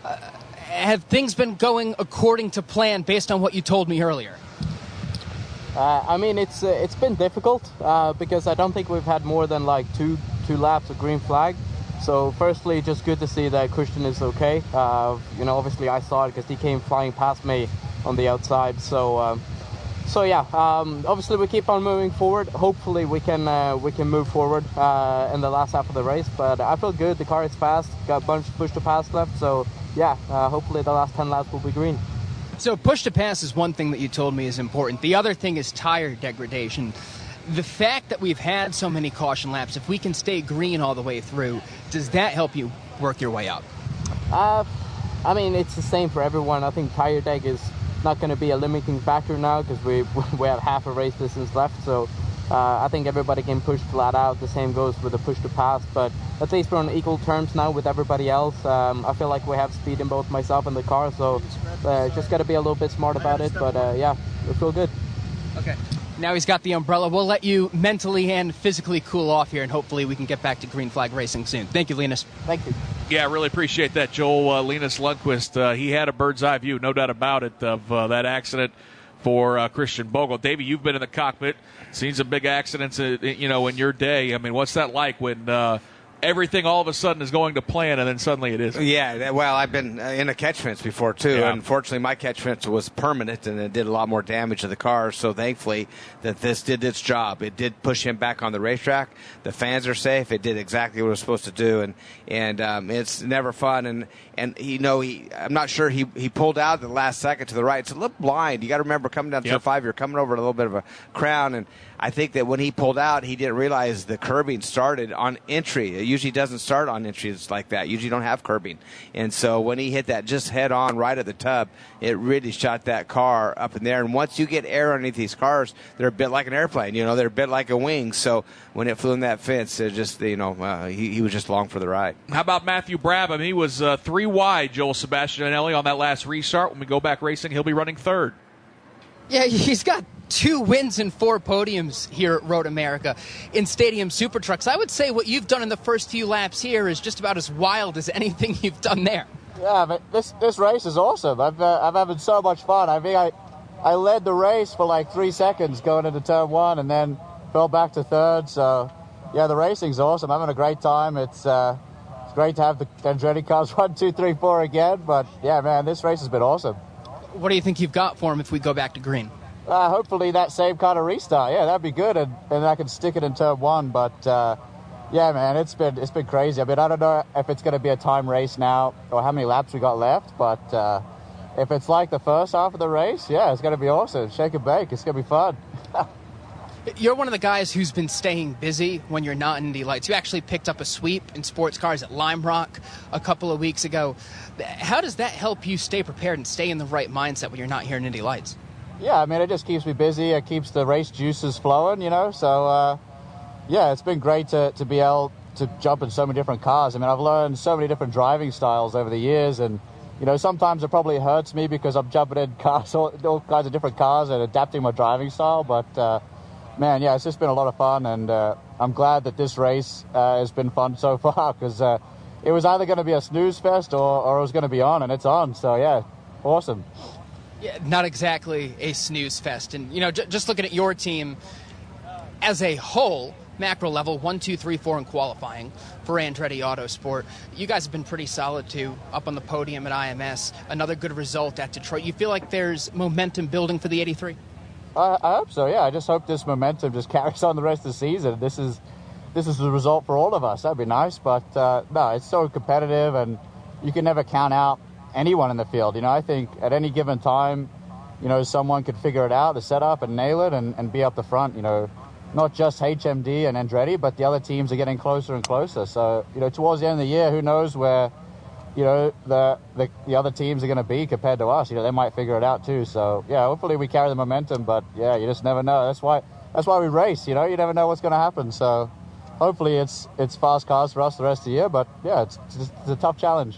Uh, have things been going according to plan based on what you told me earlier? Uh, I mean, it's uh, it's been difficult uh, because I don't think we've had more than like two two laps of green flag. So, firstly, just good to see that Christian is okay. Uh, you know, obviously I saw it because he came flying past me on the outside. So, um, so yeah. Um, obviously, we keep on moving forward. Hopefully, we can uh, we can move forward uh, in the last half of the race. But I feel good. The car is fast. Got a bunch of push to pass left. So, yeah. hopefully, the last ten laps will be green. So push to pass is one thing that you told me is important. The other thing is tire degradation. The fact that we've had so many caution laps, if we can stay green all the way through, does that help you work your way up? Uh, I mean, it's the same for everyone. I think tire deg is not going to be a limiting factor now because we we have half a race distance left. So uh, I think everybody can push flat out. The same goes with the push to pass, but at least we're on equal terms now with everybody else. Um, I feel like we have speed in both myself and the car, so uh, just got to be a little bit smart about it. But uh, yeah, we feel good. Okay. Now he's got the umbrella. We'll let you mentally and physically cool off here, and hopefully we can get back to green flag racing soon. Thank you, Linus. Thank you. Yeah, I really appreciate that, Joel. Uh, Linus Lundqvist, uh, he had a bird's eye view, no doubt about it, of uh, that accident for uh, Christian Bogle. Davey, you've been in the cockpit, seen some big accidents, uh, you know, in your day. I mean, what's that like when uh, everything all of a sudden is going to plan and then suddenly it isn't? Yeah, well, I've been uh, in a catch fence before too. Yeah. Unfortunately, my catch fence was permanent and it did a lot more damage to the car. So thankfully, that this did its job. It did push him back on the racetrack. The fans are safe. It did exactly what it was supposed to do, and and um, it's never fun. And and you know, he I'm not sure he he pulled out at the last second to the right. It's a little blind. You got to remember coming down to Yep. the five, you're coming over a little bit of a crown and. I think that when he pulled out, he didn't realize the curbing started on entry. It usually doesn't start on entries like that. Usually don't have curbing. And so when he hit that just head on right at the tub, it really shot that car up in there. And once you get air underneath these cars, they're a bit like an airplane. You know, they're a bit like a wing. So when it flew in that fence, it just, you know, uh, he, he was just long for the ride. How about Matthew Brabham? He was uh, three wide, Joel Sebastianelli, on that last restart. When we go back racing, he'll be running third. Yeah, he's got two wins and four podiums here at Road America in Stadium Super Trucks. I would say what you've done in the first few laps here is just about as wild as anything you've done there. Yeah, but this this race is awesome. I've uh, I'm having so much fun. I think I I led the race for like three seconds going into turn one, and then fell back to third. So yeah, the racing's awesome. I'm having a great time. It's uh, it's great to have the Andretti cars one, two, three, four again. But yeah, man, this race has been awesome. What do you think you've got for him if we go back to green? Uh, hopefully that same kind of restart. Yeah, that'd be good, and, and I can stick it in turn one. But uh, yeah, man, it's been it's been crazy. I mean, I don't know if it's going to be a time race now or how many laps we got left, but uh, if it's like the first half of the race, yeah, it's going to be awesome. Shake and bake. It's going to be fun. You're one of the guys who's been staying busy when you're not in the Lights. You actually picked up a sweep in sports cars at Lime Rock a couple of weeks ago. How does that help you stay prepared and stay in the right mindset when you're not here in Indy Lights? Yeah, I mean, it just keeps me busy. It keeps the race juices flowing, you know. So, uh, yeah, it's been great to, to be able to jump in so many different cars. I mean, I've learned so many different driving styles over the years, and you know, sometimes it probably hurts me because I'm jumping in cars, all, all kinds of different cars, and adapting my driving style. But uh, man, yeah, it's just been a lot of fun, and uh, I'm glad that this race uh, has been fun so far because uh, it was either going to be a snooze fest or, or it was going to be on, and it's on. So yeah, awesome. Not exactly a snooze fest. And, you know, j- just looking at your team as a whole, macro level, one, two, three, four in qualifying for Andretti Autosport. You guys have been pretty solid, too, up on the podium at IMS. Another good result at Detroit. You feel like there's momentum building for the 83? I, I hope so. Yeah, I just hope this momentum just carries on the rest of the season. This is this is the result for all of us. That'd be nice, but uh, no, it's so competitive, and you can never count out anyone in the field. You know, I think at any given time, you know, someone could figure it out, the setup, and nail it, and, and be up the front. You know, not just HMD and Andretti, but the other teams are getting closer and closer. So, you know, towards the end of the year, who knows where, you know, the the, the other teams are going to be compared to us. You know, they might figure it out too. So, yeah, hopefully we carry the momentum. But yeah, you just never know. That's why that's why we race. You know, you never know what's going to happen. So, hopefully it's it's fast cars for us the rest of the year. But yeah, it's, it's, it's a tough challenge.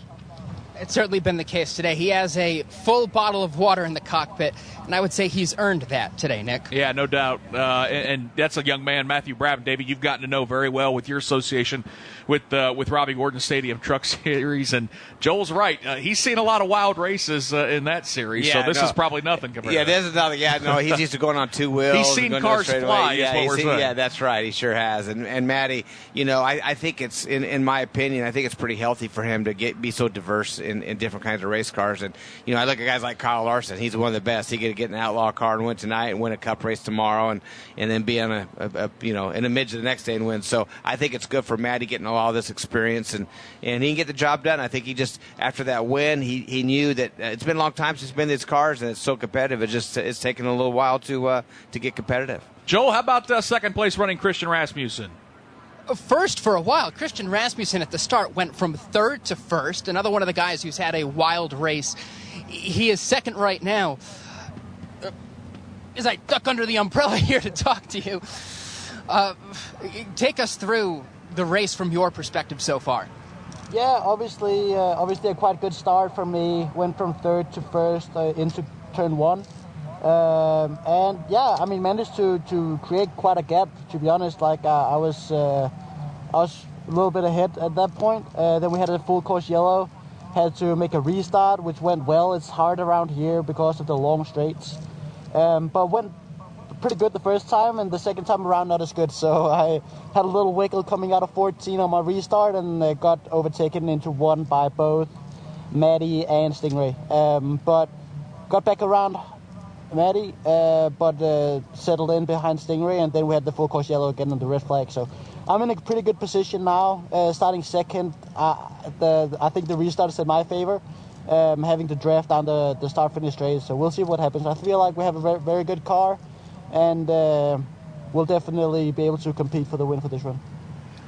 It's certainly been the case today. He has a full bottle of water in the cockpit, and I would say he's earned that today, Nick. Yeah, no doubt. Uh, and, and, that's a young man, Matthew Brabham. David, you've gotten to know very well with your association with uh, with Robby Gordon Stadium Truck Series. And Joel's right; uh, he's seen a lot of wild races uh, in that series. Yeah, so this no. is probably nothing compared. To that. Yeah, to this is nothing. Yeah, no, he's used to going on two wheels. He's seen cars fly. Yeah, is what we're seen, yeah, that's right. He sure has. And and Matty, you know, I, I think it's in in my opinion, I think it's pretty healthy for him to get be so diverse in, in different kinds of race cars. And you know, I look at guys like Kyle Larson. He's one of the best. He could get an outlaw car and win tonight, and win a Cup race tomorrow, and and then be on a, a, a you know in a midget the next day and win. So I think it's good for Matty getting all this experience, and and he can get the job done. I think he just after that win, he he knew that uh, it's been a long time since he's been in these cars, and it's so competitive. It's just it's taken a little while to uh, to get competitive. Joel, how about uh, second place running Christian Rasmussen? first for a while. Christian Rasmussen at the start went from third to first. Another one of the guys who's had a wild race. He is second right now. Uh, As I duck under the umbrella here to talk to you, uh, take us through the race from your perspective so far. Yeah, obviously, uh, obviously a quite good start for me. Went from third to first uh, into turn one. Um, and yeah, I mean, managed to, to create quite a gap. To be honest, like uh, I was, uh, I was a little bit ahead at that point. Uh, then we had a full course yellow, had to make a restart, which went well. It's hard around here because of the long straights, um, but went pretty good the first time, and the second time around not as good. So I had a little wiggle coming out of 14 on my restart, and uh, got overtaken into one by both Matty and Sting Ray. Um, but got back around Matty, uh, but uh, settled in behind Sting Ray, and then we had the full course yellow again on the red flag. So I'm in a pretty good position now, uh, starting second. Uh, the, I think the restart is in my favor, um, having to draft down the, the start finish straight. So we'll see what happens. I feel like we have a very, very good car, and uh, we'll definitely be able to compete for the win for this run.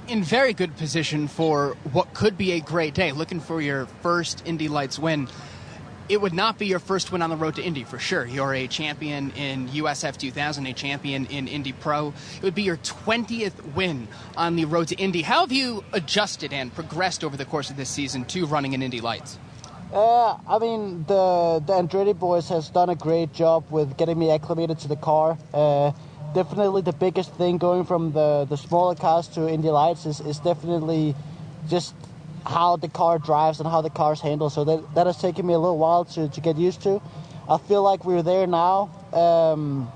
In very good position for what could be a great day, looking for your first Indy Lights win it would not be your first win on the road to Indy for sure. You're a champion in USF 2000, a champion in Indy Pro. It would be your 20th win on the road to Indy. How have you adjusted and progressed over the course of this season to running in Indy Lights? Uh, I mean, the the Andretti boys has done a great job with getting me acclimated to the car. Uh, definitely the biggest thing going from the, the smaller cars to Indy Lights is, is definitely just how the car drives and how the cars handle. So that, that has taken me a little while to, to get used to. I feel like we're there now, um,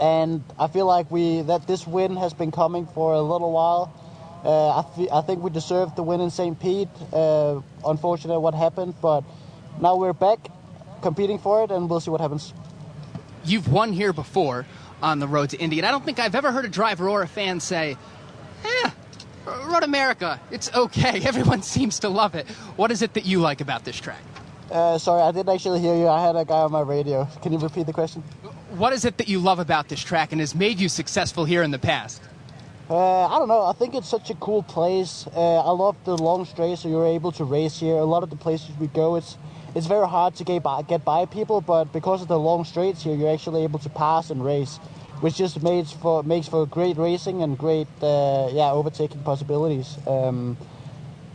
and I feel like we that this win has been coming for a little while. Uh, I, th- I think we deserved the win in St. Pete. Uh, unfortunate what happened, but now we're back competing for it, and we'll see what happens. You've won here before on the road to Indy, and I don't think I've ever heard a driver or a fan say, "Eh, Road America, it's okay. Everyone seems to love it. What is it that you like about this track? Uh, sorry, I didn't actually hear you. I had a guy on my radio. Can you repeat the question? What is it that you love about this track and has made you successful here in the past? Uh, I don't know. I think it's such a cool place. Uh, I love the long straight, so you're able to race here. A lot of the places we go, it's it's very hard to get by, get by people, but because of the long straights here, you're actually able to pass and race which just makes for makes for great racing and great uh, yeah overtaking possibilities. Um,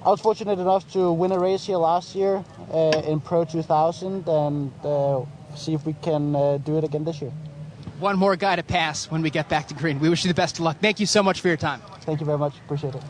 I was fortunate enough to win a race here last year uh, in Pro 2000 and uh, see if we can uh, do it again this year. One more guy to pass when we get back to green. We wish you the best of luck. Thank you so much for your time. Thank you very much. Appreciate it.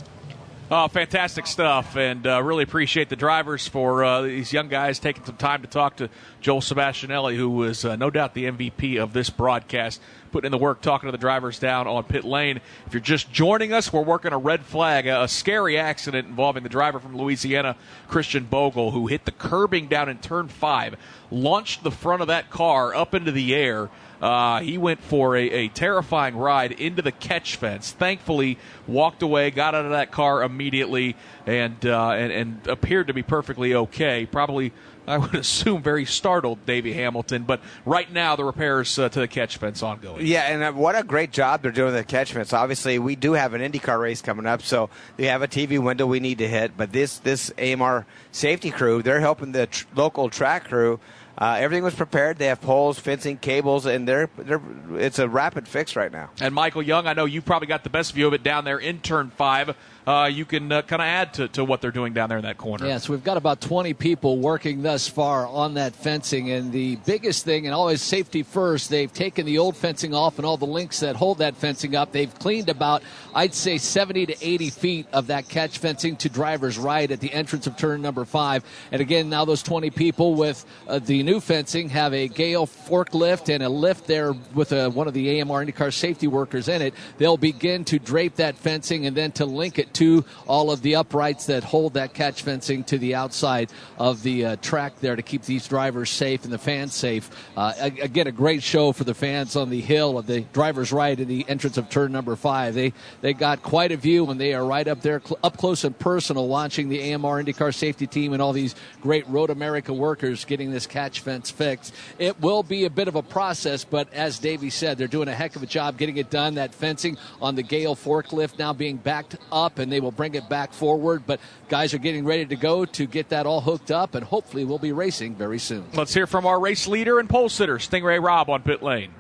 Oh, fantastic stuff, and uh, really appreciate the drivers for uh, these young guys taking some time to talk to Joel Sebastianelli, who was uh, no doubt the MVP of this broadcast, putting in the work talking to the drivers down on pit lane. If you're just joining us, we're working a red flag, a, a scary accident involving the driver from Louisiana, Christian Bogle, who hit the curbing down in turn five, launched the front of that car up into the air Uh, he went for a, a terrifying ride into the catch fence. Thankfully, walked away, got out of that car immediately, and uh, and, and appeared to be perfectly okay. Probably I would assume very startled Davey Hamilton. But right now, the repairs uh, to the catch fence ongoing. Yeah, and uh, what a great job they're doing the catch fence. Obviously, we do have an IndyCar race coming up, so we have a TV window we need to hit. But this this AMR safety crew, they're helping the tr- local track crew. Uh, everything was prepared. They have poles, fencing, cables, and they're, they're it's a rapid fix right now. And Michael Young, I know you probably got the best view of it down there in turn five uh, you can uh, kind of add to, to what they're doing down there in that corner. Yes, we've got about 20 people working thus far on that fencing. And the biggest thing, and always safety first, they've taken the old fencing off and all the links that hold that fencing up. They've cleaned about, I'd say, 70 to 80 feet of that catch fencing to driver's right at the entrance of turn number five. And again, now those 20 people with uh, the new fencing have a Gale forklift and a lift there with a, uh, one of the AMR IndyCar safety workers in it. They'll begin to drape that fencing and then to link it to all of the uprights that hold that catch fencing to the outside of the uh, track there to keep these drivers safe and the fans safe. Uh, again, a great show for the fans on the hill of the driver's right in the entrance of turn number five. They they got quite a view when they are right up there, cl- up close and personal, watching the AMR IndyCar safety team and all these great Road America workers getting this catch fence fixed. It will be a bit of a process, but as Davey said, they're doing a heck of a job getting it done. That fencing on the Gale forklift now being backed up, and they will bring it back forward. But guys are getting ready to go to get that all hooked up, and hopefully we'll be racing very soon. Let's hear from our race leader and pole sitter, Sting Ray Robb, on pit lane.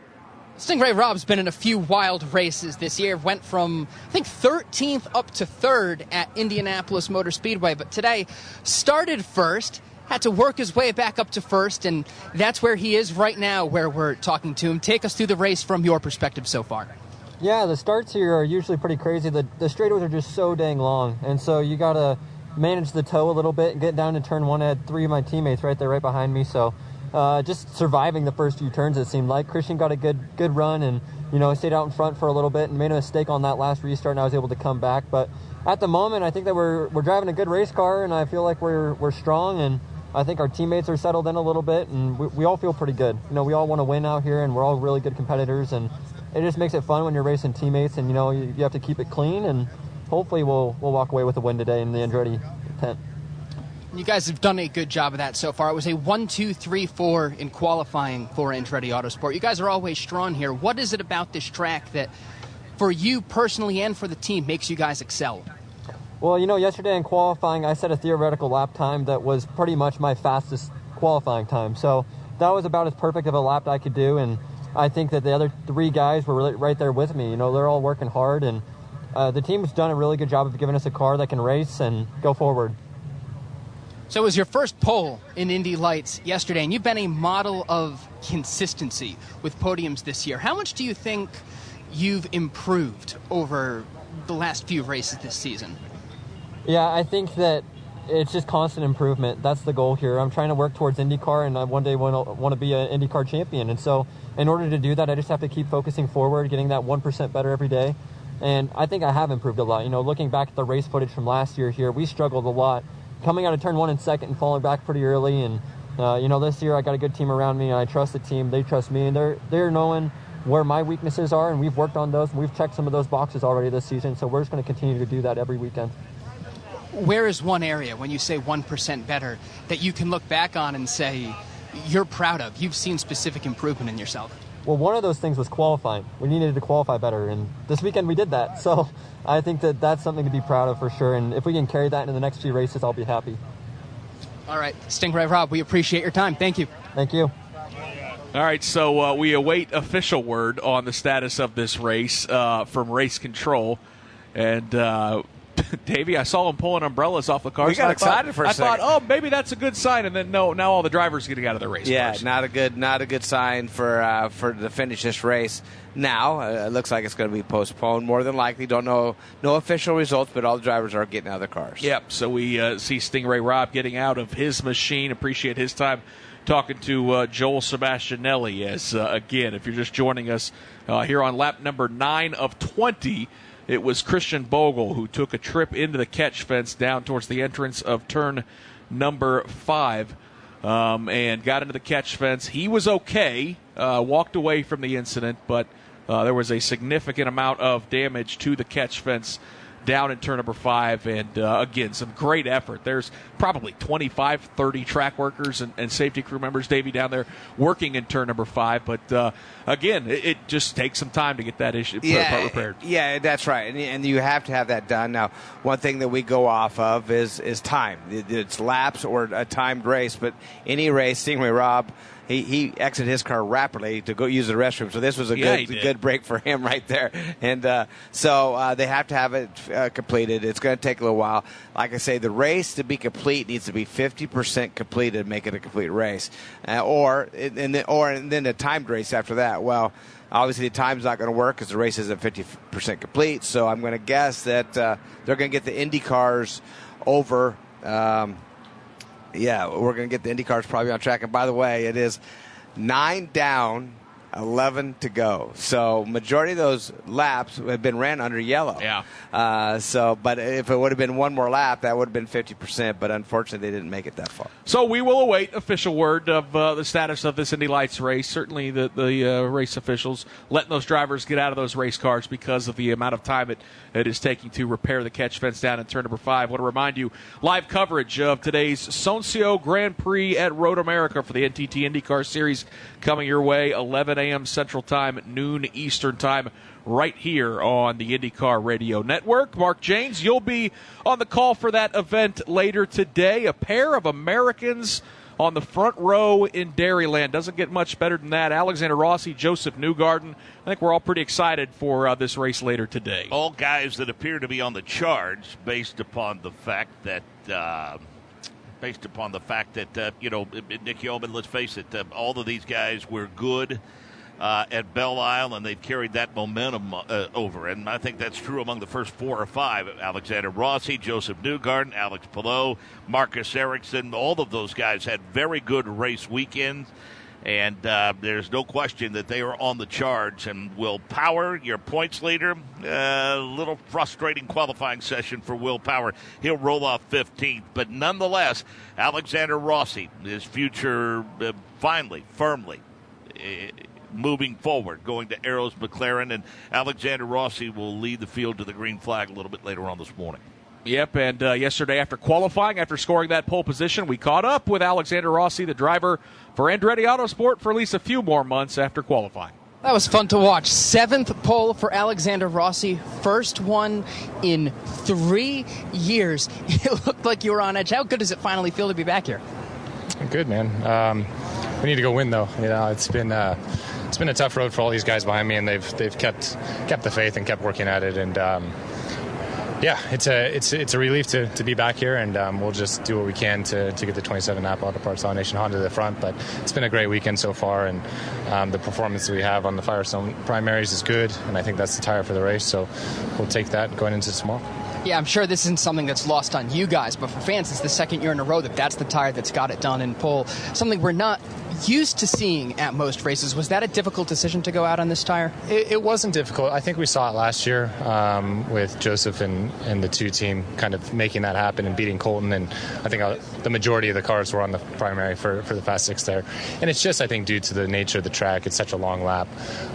Sting Ray Robb's been in a few wild races this year. Went from, I think, 13th up to 3rd at Indianapolis Motor Speedway, but today started first, had to work his way back up to first, and that's where he is right now, where we're talking to him. Take us through the race from your perspective so far. Yeah, the starts here are usually pretty crazy. The, the straightaways are just so dang long, and so you got to manage the toe a little bit and get down to turn one. I had three of my teammates right there, right behind me, so uh, just surviving the first few turns. It seemed like Christian got a good good run and you know stayed out in front for a little bit and made a mistake on that last restart, and I was able to come back. But at the moment, I think that we're we're driving a good race car, and I feel like we're we're strong and. I think our teammates are settled in a little bit, and we, we all feel pretty good. You know, we all want to win out here, and we're all really good competitors, and it just makes it fun when you're racing teammates, and you know you, you have to keep it clean, and hopefully we'll we'll walk away with a win today in the Andretti tent. You guys have done a good job of that so far. It was a one, two, three, four in qualifying for Andretti Autosport. You guys are always strong here. What is it about this track that, for you personally and for the team, makes you guys excel? Well, you know, yesterday in qualifying, I set a theoretical lap time that was pretty much my fastest qualifying time. So that was about as perfect of a lap I could do, and I think that the other three guys were right there with me. You know, they're all working hard, and uh, the team's done a really good job of giving us a car that can race and go forward. So it was your first pole in Indy Lights yesterday, and you've been a model of consistency with podiums this year. How much do you think you've improved over the last few races this season? Yeah, I think that it's just constant improvement. That's the goal here. I'm trying to work towards IndyCar, and I one day want to want to be an IndyCar champion. And so, in order to do that, I just have to keep focusing forward, getting that one percent better every day. And I think I have improved a lot. You know, looking back at the race footage from last year here, we struggled a lot coming out of turn one and second and falling back pretty early. And uh, you know, this year I got a good team around me, and I trust the team. They trust me, and they're they're knowing where my weaknesses are, and we've worked on those. We've checked some of those boxes already this season. So we're just going to continue to do that every weekend where is one area when you say 1% better that you can look back on and say you're proud of? You've seen specific improvement in yourself. Well, one of those things was qualifying. We needed to qualify better, and this weekend we did that. So I think that that's something to be proud of for sure. And if we can carry that into the next few races, I'll be happy. All right, Sting Ray Robb, we appreciate your time. Thank you. Thank you. All right, so uh, we await official word on the status of this race uh, from race control. And uh, Davey, I saw him pulling umbrellas off the cars. We got I excited thought, for a I second. thought, oh, maybe that's a good sign, and then no, now all the drivers getting out of the race. Yeah, cars. not a good, not a good sign for uh, for to finish this race. Now uh, it looks like it's going to be postponed. More than likely, don't know no official results, but all the drivers are getting out of their cars. Yep. So we uh, see Sting Ray Robb getting out of his machine. Appreciate his time talking to uh, Joel Sebastianelli. As uh, again, if you're just joining us uh, here on lap number nine of twenty. It was Christian Bogle who took a trip into the catch fence down towards the entrance of turn number five. um, and got into the catch fence. He was okay, uh, walked away from the incident, but uh, there was a significant amount of damage to the catch fence down in turn number five. And uh, again, some great effort. There's probably 25, 30 track workers and, and, safety crew members, Davey, down there working in turn number five. But uh, again, it, it, just takes some time to get that issue yeah, part repaired. Yeah, that's right. And, and, you have to have that done. Now, one thing that we go off of is, is time. It's laps or a timed race, but any race, Sting Ray Robb, he, he exited his car rapidly to go use the restroom. So this was a yeah, good good break for him right there. And uh, so uh, they have to have it uh, completed. It's going to take a little while. Like I say, the race to be complete needs to be 50% completed to make it a complete race, uh, or and then, or and then a timed race after that. Well. Obviously, the time's not going to work because the race isn't 50% complete. So I'm going to guess that uh, they're going to get the Indy cars over um, yeah, we're going to get the Indy cars probably on track. And by the way, it is nine down 11 to go. So majority of those laps have been ran under yellow. Yeah. Uh, so, but if it would have been one more lap, that would have been 50%. But unfortunately, they didn't make it that far. So we will await official word of uh, the status of this Indy Lights race. Certainly, the the uh, race officials letting those drivers get out of those race cars because of the amount of time it, it is taking to repair the catch fence down in turn number five. I want to remind you live coverage of today's Sonsio Grand Prix at Road America for the NTT IndyCar Series coming your way 11 a.m. Central Time, noon Eastern Time, right here on the IndyCar Radio Network. Mark Jaynes, you'll be on the call for that event later today. A pair of Americans on the front row in Dairyland. Doesn't get much better than that. Alexander Rossi, Josef Newgarden. I think we're all pretty excited for uh, this race later today. All guys that appear to be on the charge based upon the fact that. Uh, based upon the fact that uh, you know Nick Yeoman. Let's face it, uh, all of these guys were good. Uh, at Belle Isle, and they've carried that momentum uh, over. And I think that's true among the first four or five. Alexander Rossi, Josef Newgarden, Alex Palou, Marcus Ericsson, all of those guys had very good race weekends. And uh, there's no question that they are on the charge. And Will Power, your points leader, a little frustrating qualifying session for Will Power. He'll roll off 15th. But nonetheless, Alexander Rossi, his future uh, finally, firmly uh, moving forward, going to Arrows McLaren. And Alexander Rossi will lead the field to the green flag a little bit later on this morning. Yep, and uh, yesterday after qualifying, after scoring that pole position, we caught up with Alexander Rossi, the driver for Andretti Autosport, for at least a few more months after qualifying. That was fun to watch. Seventh pole for Alexander Rossi. First one in three years. It looked like you were on edge. How good does it finally feel to be back here? Good, man. Um, we need to go win, though. You know, it's been uh, it's been a tough road for all these guys behind me, and they've they've kept kept the faith and kept working at it. And um, yeah, it's a it's it's a relief to, to be back here, and um, we'll just do what we can to, to get the 27 Napa Auto Parts All Nation Honda to the front. But it's been a great weekend so far, and um, the performance that we have on the Firestone primaries is good, and I think that's the tire for the race. So we'll take that going into tomorrow. Yeah, I'm sure this isn't something that's lost on you guys, but for fans, it's the second year in a row that that's the tire that's got it done in pole. Something we're not used to seeing at most races. Was that a difficult decision to go out on this tire? It, it wasn't difficult. I think we saw it last year um, with Josef and, and the two team kind of making that happen and beating Colton. And I think uh, the majority of the cars were on the primary for, for the Fast Six there. And it's just, I think, due to the nature of the track, it's such a long lap.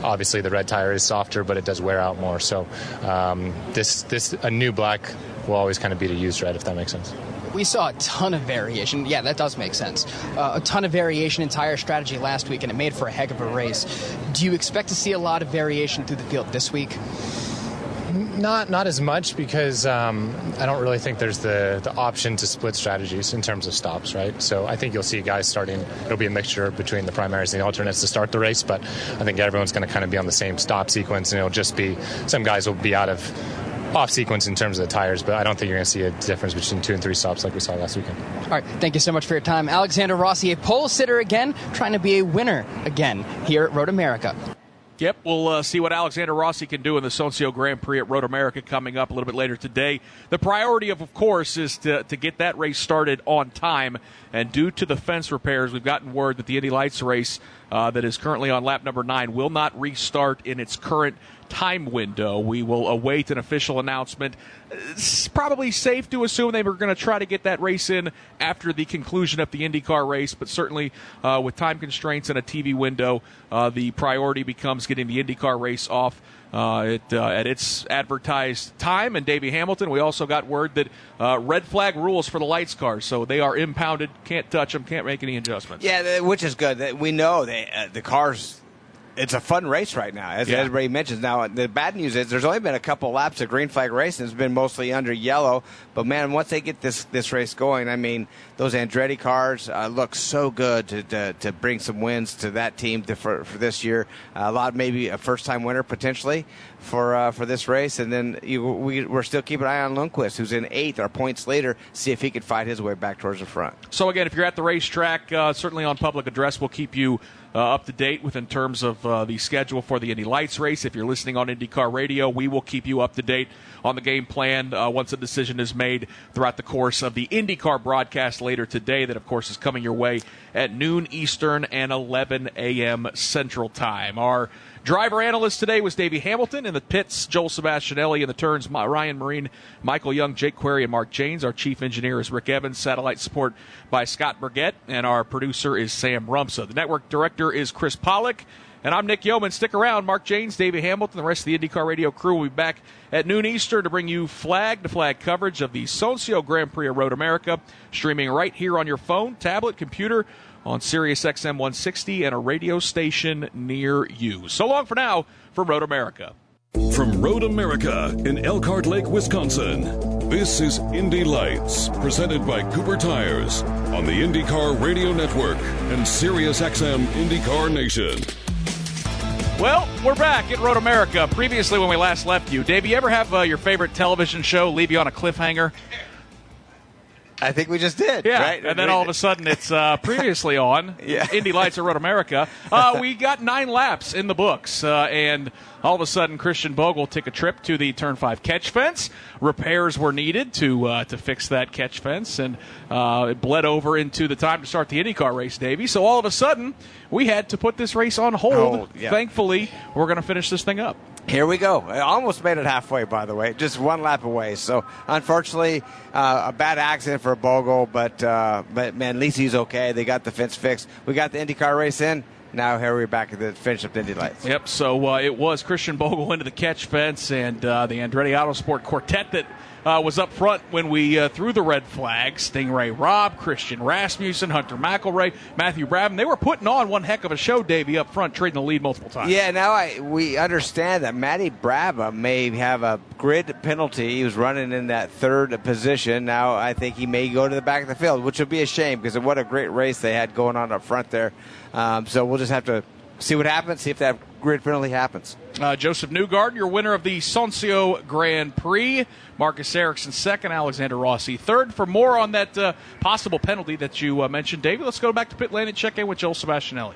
Obviously, the red tire is softer, but it does wear out more. So um, this, this a new black will always kind of beat a used red, if that makes sense we saw a ton of variation. Yeah, that does make sense. Uh, a ton of variation in tire strategy last week, and it made for a heck of a race. Do you expect to see a lot of variation through the field this week? Not not as much because um, I don't really think there's the, the option to split strategies in terms of stops, right? So I think you'll see guys starting. It'll be a mixture between the primaries and the alternates to start the race, but I think everyone's going to kind of be on the same stop sequence, and it'll just be some guys will be out of off sequence in terms of the tires, but I don't think you're going to see a difference between two and three stops like we saw last weekend. All right, thank you so much for your time. Alexander Rossi, a pole sitter again, trying to be a winner again here at Road America. Yep, we'll uh, see what Alexander Rossi can do in the Sonsio Grand Prix at Road America coming up a little bit later today. The priority, of, of course, is to, to get that race started on time. And due to the fence repairs, we've gotten word that the Indy Lights race uh, that is currently on lap number nine will not restart in its current time window. We will await an official announcement. It's probably safe to assume they were going to try to get that race in after the conclusion of the IndyCar race, but certainly uh, with time constraints and a TV window, uh, the priority becomes getting the IndyCar race off. Uh, it, uh, at its advertised time. And Davey Hamilton, we also got word that uh, red flag rules for the lights cars, so they are impounded, can't touch them, can't make any adjustments. Yeah, which is good. We know they, uh, the cars it's a fun race right now, as yeah. everybody mentions. Now, the bad news is there's only been a couple laps of green flag racing. It's been mostly under yellow. But man, once they get this this race going, I mean, those Andretti cars uh, look so good to, to, to bring some wins to that team to, for for this year. Uh, a lot, maybe a first time winner potentially for uh, for this race, and then you, we, we're still keeping an eye on Lundqvist, who's in eighth or points later, see if he could fight his way back towards the front. So again, if you're at the racetrack, uh, certainly on public address, we'll keep you uh, up to date with in terms of uh, the schedule for the Indy Lights race. If you're listening on IndyCar Radio, we will keep you up to date on the game plan uh, once a decision is made throughout the course of the IndyCar broadcast later today. That, of course, is coming your way at noon Eastern and 11 a.m. Central Time. Our Driver analyst today was Davey Hamilton. In the pits, Joel Sebastianelli. In the turns, Ryan Myrehn, Michael Young, Jake Query, and Mark Jaynes. Our chief engineer is Rick Evans. Satellite support by Scott Burgett. And our producer is Sam Rumsa. The network director is Chris Pollock. And I'm Nick Yeoman. Stick around. Mark Jaynes, Davey Hamilton, the rest of the IndyCar Radio crew will be back at noon Eastern to bring you flag to flag coverage of the Sonsio Grand Prix of Road America, streaming right here on your phone, tablet, computer, on Sirius XM 160 and a radio station near you. So long for now from Road America. From Road America in Elkhart Lake, Wisconsin, this is Indy Lights, presented by Cooper Tires on the IndyCar Radio Network and Sirius XM IndyCar Nation. Well, we're back at Road America. Previously, when we last left you, Dave, you ever have uh, your favorite television show leave you on a cliffhanger? I think we just did. Yeah, right? and then all of a sudden it's uh, previously on yeah. Indy Lights at Road America. Uh, we got nine laps in the books, uh, and all of a sudden Christian Bogle took a trip to the Turn Five catch fence. Repairs were needed to uh, to fix that catch fence, and uh, it bled over into the time to start the IndyCar race, Davey. So all of a sudden we had to put this race on hold. Oh, yeah. Thankfully, we're going to finish this thing up. Here we go. I almost made it halfway, by the way, just one lap away. So, unfortunately, uh, a bad accident for Bogle, but uh, but man, at least he's okay. They got the fence fixed. We got the IndyCar race in. Now here we're back at the finish of the Indy Lights. Yep. So uh, it was Christian Bogle into the catch fence and uh, the Andretti Autosport quartet that uh, was up front when we uh, threw the red flag. Sting Ray Robb, Christian Rasmussen, Hunter McElrea, Matthew Brabham. They were putting on one heck of a show, Davey, up front, trading the lead multiple times. Yeah, now I, we understand that Matty Brabham may have a grid penalty. He was running in that third position. Now I think he may go to the back of the field, which would be a shame because what a great race they had going on up front there. Um, so we'll just have to see what happens, see if that grid penalty happens. Uh, Josef Newgarden, your winner of the Sonsio Grand Prix. Marcus Ericsson second, Alexander Rossi third. For more on that uh, possible penalty that you uh, mentioned, David, let's go back to pit lane and check in with Joel Sebastianelli.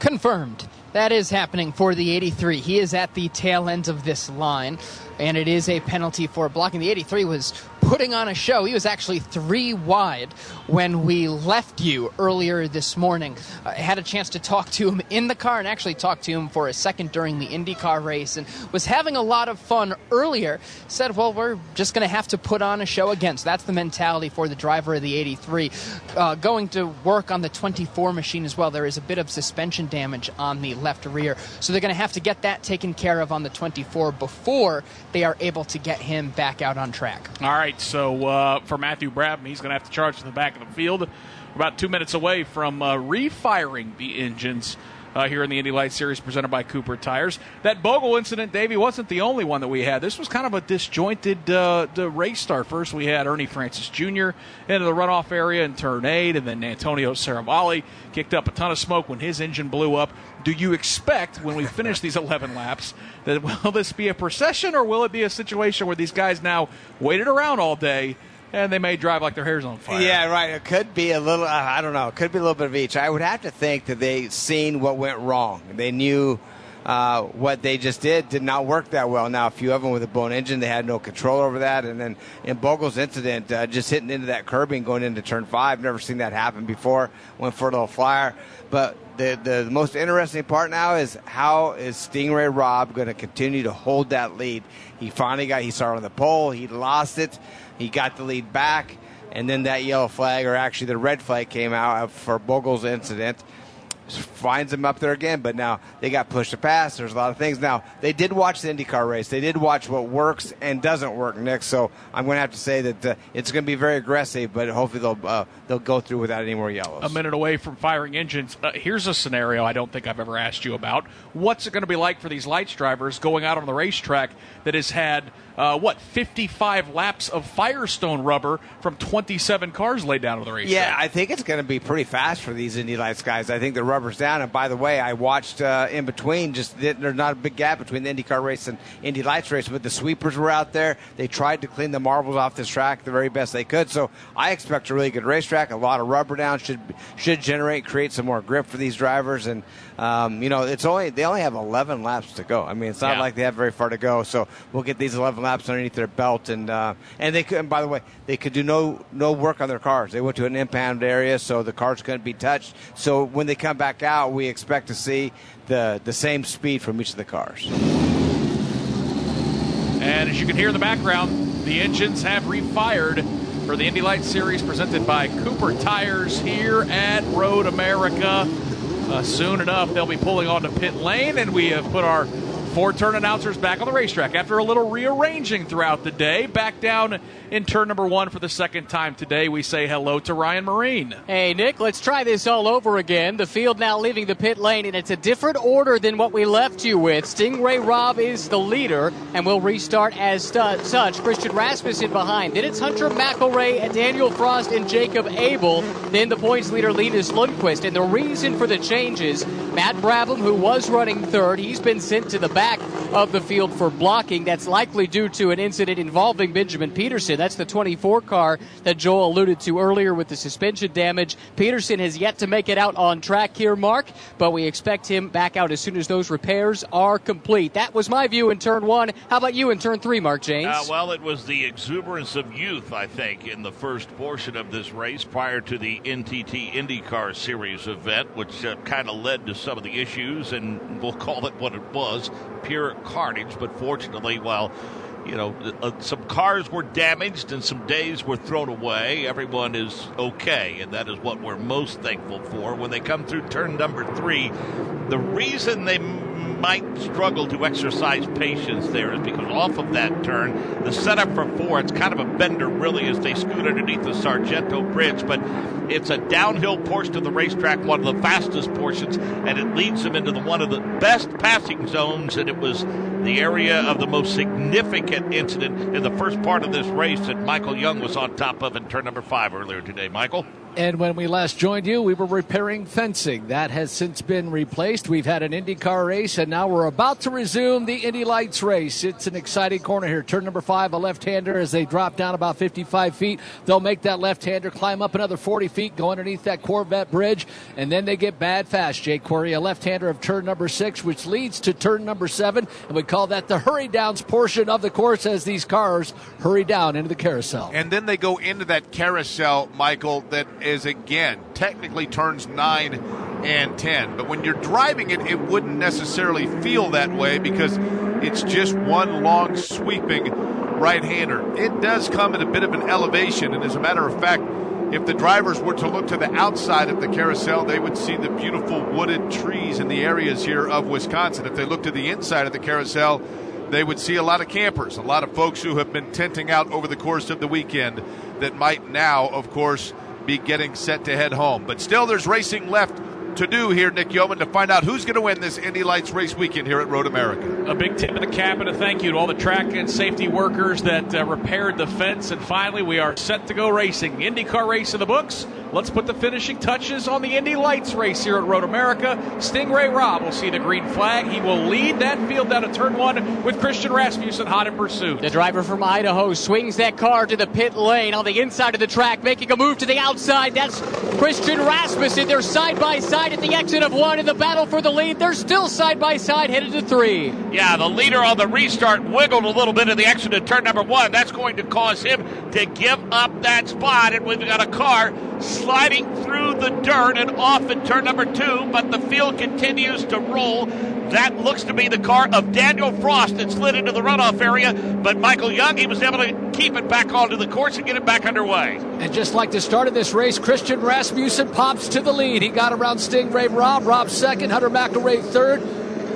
Confirmed. That is happening for the 83. He is at the tail end of this line, and it is a penalty for blocking. The 83 was putting on a show. He was actually three wide when we left you earlier this morning. I had a chance to talk to him in the car and actually talked to him for a second during the IndyCar race and was having a lot of fun earlier. Said, well, we're just going to have to put on a show again. So that's the mentality for the driver of the 83. Uh, going to work on the 24 machine as well. There is a bit of suspension damage on the left rear. So they're going to have to get that taken care of on the 24 before they are able to get him back out on track. All right. So uh, for Matthew Brabham, he's going to have to charge to the back of the field. We're about two minutes away from uh, refiring the engines uh, here in the Indy Light Series presented by Cooper Tires. That Bogle incident, Davey, wasn't the only one that we had. This was kind of a disjointed uh, race start. First, we had Ernie Francis Jr. into the runoff area in turn eight, and then Antonio Serravalle kicked up a ton of smoke when his engine blew up. Do you expect when we finish these 11 laps that will this be a procession or will it be a situation where these guys now waited around all day? And they may drive like their hair's on fire. Yeah, right. It could be a little. Uh, I don't know. It could be a little bit of each. I would have to think that they seen what went wrong. They knew uh, what they just did did not work that well. Now, a few of them with a blown engine, they had no control over that. And then in Bogle's incident, uh, just hitting into that curbing going into turn five, never seen that happen before. Went for a little flyer. But the, the most interesting part now is how is Sting Ray Robb going to continue to hold that lead? He finally got, he started on the pole, he lost it, he got the lead back, and then that yellow flag, or actually the red flag, came out for Bogle's incident finds him up there again. But now they got pushed to pass. There's a lot of things. Now they did watch the IndyCar race. They did watch what works and doesn't work, Nick. So I'm going to have to say that uh, it's going to be very aggressive, but hopefully they'll uh, they'll go through without any more yellows. A minute away from firing engines. Uh, here's a scenario I don't think I've ever asked you about. What's it going to be like for these lights drivers going out on the racetrack that has had uh, what 55 laps of Firestone rubber from 27 cars laid down on the racetrack? Yeah, I think it's going to be pretty fast for these Indy Lights guys. I think the rubber's down. And by the way, I watched uh, in between. Just there's not a big gap between the IndyCar race and Indy Lights race, but the sweepers were out there. They tried to clean the marbles off this track the very best they could. So I expect a really good racetrack. A lot of rubber down should should generate create some more grip for these drivers. And um, you know, it's only they only have 11 laps to go. I mean, it's not Yeah. like they have very far to go. So we'll get these 11 laps underneath their belt, and uh, and they could. And by the way, they could do no no work on their cars. They went to an impound area, so the cars couldn't be touched. So when they come back out, we expect to see the the same speed from each of the cars. And as you can hear in the background, the engines have refired for the Indy Lights Series presented by Cooper Tires here at Road America. Uh, soon enough, they'll be pulling onto pit lane, and we have put our four turn announcers back on the racetrack after a little rearranging throughout the day. Back down in turn number one for the second time today. We say hello to Ryan Myrehn. Hey, Nick, let's try this all over again. The field now leaving the pit lane, and it's a different order than what we left you with. Sting Ray Robb is the leader, and we'll restart as stu- such. Christian Rasmussen behind. Then it's Hunter McElrea, and Danial Frost, and Jacob Abel. Then the points leader, Linus Lundqvist. And the reason for the changes, Matt Brabham, who was running third, he's been sent to the of the field for blocking. That's likely due to an incident involving Benjamin Pedersen. That's the 24 car that Joel alluded to earlier with the suspension damage. Pedersen has yet to make it out on track here, Mark, but we expect him back out as soon as those repairs are complete. That was my view in turn one. How about you in turn three, Mark Jaynes? Uh, well, it was the exuberance of youth, I think, in the first portion of this race prior to the NTT IndyCar Series event, which uh, kind of led to some of the issues, and we'll call it what it was pure carnage. But fortunately, while you know, uh, some cars were damaged and some days were thrown away. Everyone is okay, and that is what we're most thankful for. When they come through turn number three, the reason they might struggle to exercise patience there is because off of that turn, the setup for four, it's kind of a bender really as they scoot underneath the Sargento Bridge, but it's a downhill portion of the racetrack, one of the fastest portions, and it leads them into the one of the best passing zones, and it was the area of the most significant incident in the first part of this race that Michael Young was on top of in turn number five earlier today. Michael? And when we last joined you, we were repairing fencing. That has since been replaced. We've had an IndyCar race, and now we're about to resume the Indy Lights race. It's an exciting corner here. Turn number five, a left-hander. As they drop down about 55 feet, they'll make that left-hander climb up another 40 feet, go underneath that Corvette bridge, and then they get bad fast. Jake Query, a left-hander of turn number six, which leads to turn number seven, and we call that the hurry downs portion of the course as these cars hurry down into the carousel. And then they go into that carousel, Michael, that is again technically turns 9 and 10. But when you're driving it, it wouldn't necessarily feel that way because it's just one long sweeping right hander. It does come at a bit of an elevation, and as a matter of fact, if the drivers were to look to the outside of the carousel, they would see the beautiful wooded trees in the areas here of Wisconsin. If they look to the inside of the carousel, they would see a lot of campers, a lot of folks who have been tenting out over the course of the weekend that might now, of course, be getting set to head home. But still, there's racing left to do here, Nick Yeoman, to find out who's going to win this Indy Lights race weekend here at Road America. A big tip of the cap and a thank you to all the track and safety workers that uh, repaired the fence. And finally, we are set to go racing. IndyCar race in the books. Let's put the finishing touches on the Indy Lights race here at Road America. Sting Ray Robb will see the green flag. He will lead that field down to turn one with Christian Rasmussen hot in pursuit. The driver from Idaho swings that car to the pit lane on the inside of the track, making a move to the outside. That's Christian Rasmussen. They're side by side at the exit of one in the battle for the lead. They're still side by side headed to three. Yeah, the leader on the restart wiggled a little bit in the exit of turn number one. That's going to cause him to give up that spot. And we've got a car sliding through the dirt and off in turn number two, but the field continues to roll. That looks to be the car of Danial Frost that slid into the runoff area, but Michael Young, he was able to keep it back onto the course and get it back underway. And just like the start of this race, Christian Rasmussen pops to the lead. He got around Stingray Rob, Robb second, Hunter McElrea third.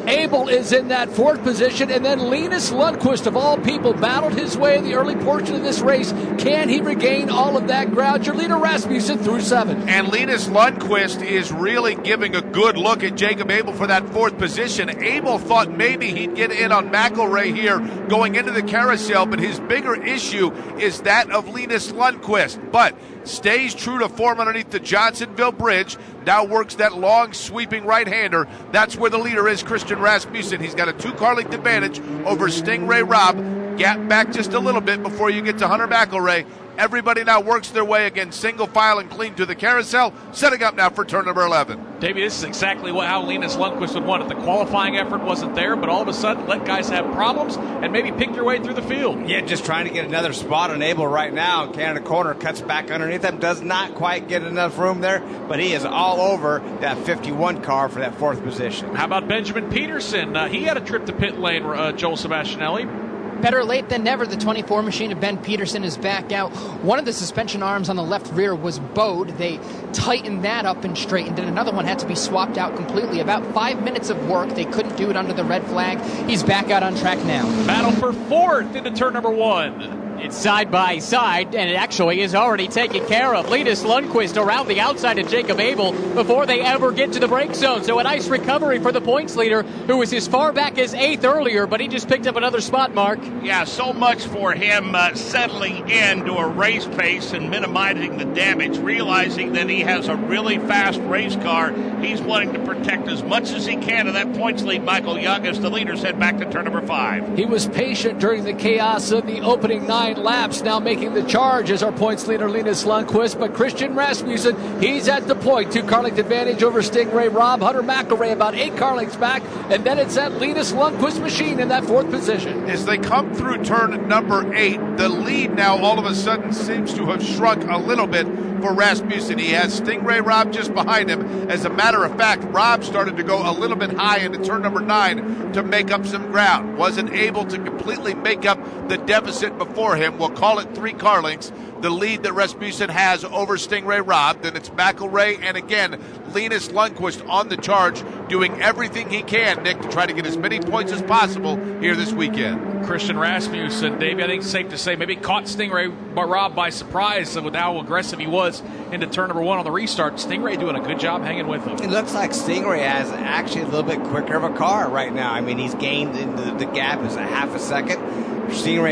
Abel is in that fourth position, and then Linus Lundqvist, of all people, battled his way in the early portion of this race. Can he regain all of that ground? Your leader Rasmussen through seven. And Linus Lundqvist is really giving a good look at Jacob Abel for that fourth position. Abel thought maybe he'd get in on McElrea here going into the carousel, but his bigger issue is that of Linus Lundqvist. But stays true to form underneath the Johnsonville Bridge. Now works that long sweeping right hander. That's where the leader is, Christian Rasmussen. He's got a two car length advantage over Sting Ray Robb. Gap back just a little bit before you get to Hunter McElrea. Everybody now works their way again, single file and clean to the carousel, setting up now for turn number 11. Davey, this is exactly what, how Linus Lundqvist would want it. The qualifying effort wasn't there, but all of a sudden let guys have problems and maybe pick your way through the field. Yeah, just trying to get another spot on Abel right now. Canada corner cuts back underneath him, does not quite get enough room there, but he is all over that 51 car for that fourth position. How about Benjamin Pedersen? Uh, he had a trip to pit lane, uh, Joel Sebastianelli. Better late than never. The 24 machine of Ben Pedersen is back out. One of the suspension arms on the left rear was bowed. They tightened that up and straightened it. Another one had to be swapped out completely. About five minutes of work. They couldn't do it under the red flag. He's back out on track now. Battle for fourth into turn number one. It's side by side, and it actually is already taken care of. Linus Lundqvist around the outside of Jacob Abel before they ever get to the break zone. So a nice recovery for the points leader, who was as far back as eighth earlier, but he just picked up another spot mark. Yeah, so much for him uh, settling into a race pace and minimizing the damage, realizing that he has a really fast race car. He's wanting to protect as much as he can of that points lead. Michael Young as the leaders head back to turn number five. He was patient during the chaos of the opening nine laps, now making the charge as our points leader Linus Lundqvist. But Christian Rasmussen, he's at the point. Two car length advantage over Sting Ray Robb. Hunter McElrea about eight car lengths back. And then it's that Linus Lundqvist machine in that fourth position. As they come through turn number eight, the lead now all of a sudden seems to have shrunk a little bit for Rasmussen. He has Sting Ray Robb just behind him. As a matter of fact, Robb started to go a little bit high into turn number nine to make up some ground. Wasn't able to completely make up the deficit before him. We'll call it three car lengths. The lead that Rasmussen has over Sting Ray Robb. Then it's McElrea and again Linus Lundqvist on the charge, doing everything he can, Nick, to try to get as many points as possible here this weekend. Christian Rasmussen, Davey, I think it's safe to say maybe caught Stingray Rob by surprise with how aggressive he was into turn number one on the restart. Sting Ray doing a good job hanging with him. It looks like Sting Ray has actually a little bit quicker of a car right now. I mean, he's gained the, the gap is a half a second.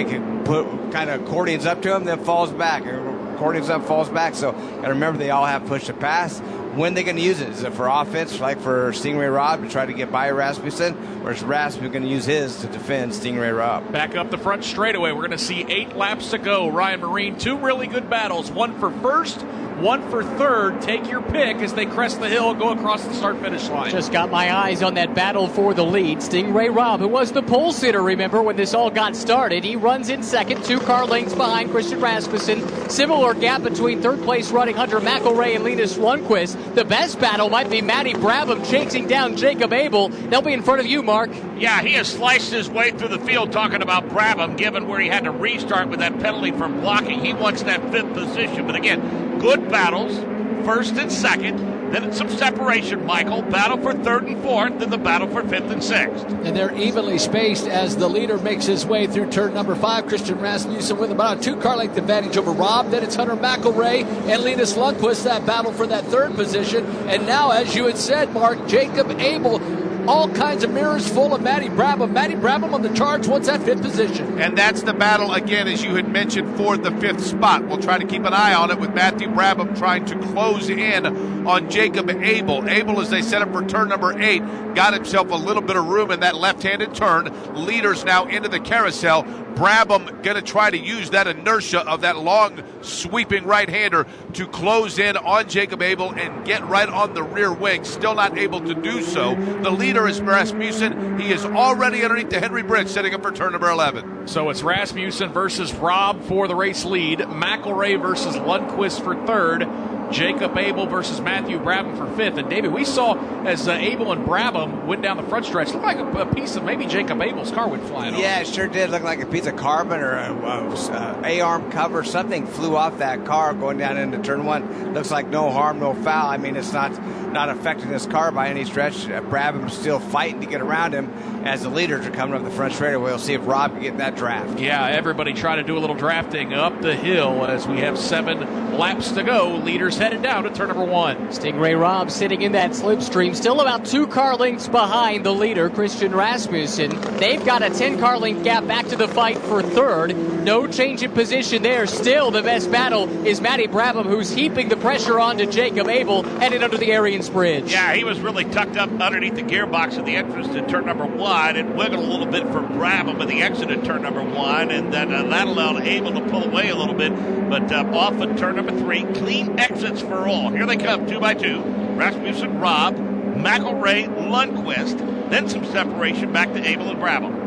Can put kind of accordions up to him, then falls back. Accordions up, falls back. So, got to remember they all have push to pass. When they're going to use it? Is it for offense, like for Sting Ray Robb to try to get by Rasmussen, or is Rasmussen going to use his to defend Sting Ray Robb? Back up the front straightaway. We're going to see eight laps to go. Ryan Myrehn, two really good battles. One for first, one for third. Take your pick as they crest the hill, go across the start finish line. Just got my eyes on that battle for the lead. Sting Ray Robb, who was the pole sitter, remember, when this all got started. He runs in second, two car lengths behind Christian Rasmussen. Similar gap between third place running Hunter McElrea and Linus Lundqvist. The best battle might be Matty Brabham chasing down Jacob Abel. They'll be in front of you, Mark. Yeah, he has sliced his way through the field talking about Brabham, given where he had to restart with that penalty from blocking. He wants that fifth position. But again, good battles, first and second. Then it's some separation, Michael. Battle for third and fourth, then the battle for fifth and sixth. And they're evenly spaced as the leader makes his way through turn number five. Christian Rasmussen with about a two car length advantage over Robb. Then it's Hunter McElrea and Linus Lundqvist that battle for that third position. And now, as you had said, Mark, Jacob Abel all kinds of mirrors full of Matty Brabham. Matty Brabham on the charge wants that fifth position. And that's the battle, again, as you had mentioned, for the fifth spot. We'll try to keep an eye on it with Matthew Brabham trying to close in on Jacob Abel. Abel, as they set up for turn number eight, got himself a little bit of room in that left handed turn. Leaders now into the carousel. Brabham going to try to use that inertia of that long sweeping right hander to close in on Jacob Abel and get right on the rear wing. Still not able to do so. The leader is Rasmussen. He is already underneath the Henry Bridge, setting up for turn number 11. So it's Rasmussen versus Robb for the race lead, McElrea versus Lundqvist for third. Jacob Abel versus Matthew Brabham for fifth. And David, we saw as uh, Abel and Brabham went down the front stretch, looked like a, a, piece of maybe Jacob Abel's car went flying Yeah, off. it sure did look like a piece of carbon or a, a, a arm cover. Something flew off that car going down into turn one. Looks like no harm, no foul. I mean, it's not not affecting this car by any stretch. Uh, Brabham's still fighting to get around him as the leaders are coming up the front straightaway. We'll see if Robb can get that draft. Yeah, everybody trying to do a little drafting up the hill as we have seven laps to go. Leaders headed down to turn number one. Sting Ray Robb sitting in that slipstream, still about two car lengths behind the leader, Christian Rasmussen. They've got a 10 car length gap back to the fight for third. No change in position there. Still, the best battle is Matty Brabham, who's heaping the pressure onto Jacob Abel, headed under the Ariens Bridge. Yeah, he was really tucked up underneath the gearbox at the entrance to turn number one. It wiggled a little bit for Brabham at the exit of turn number one, and then uh, that allowed Abel to pull away a little bit. But uh, off of turn number three, clean for all. Here they come, two by two. Rasmussen, Robb, McElrea, Lundqvist. Then some separation back to Abel and Brabham.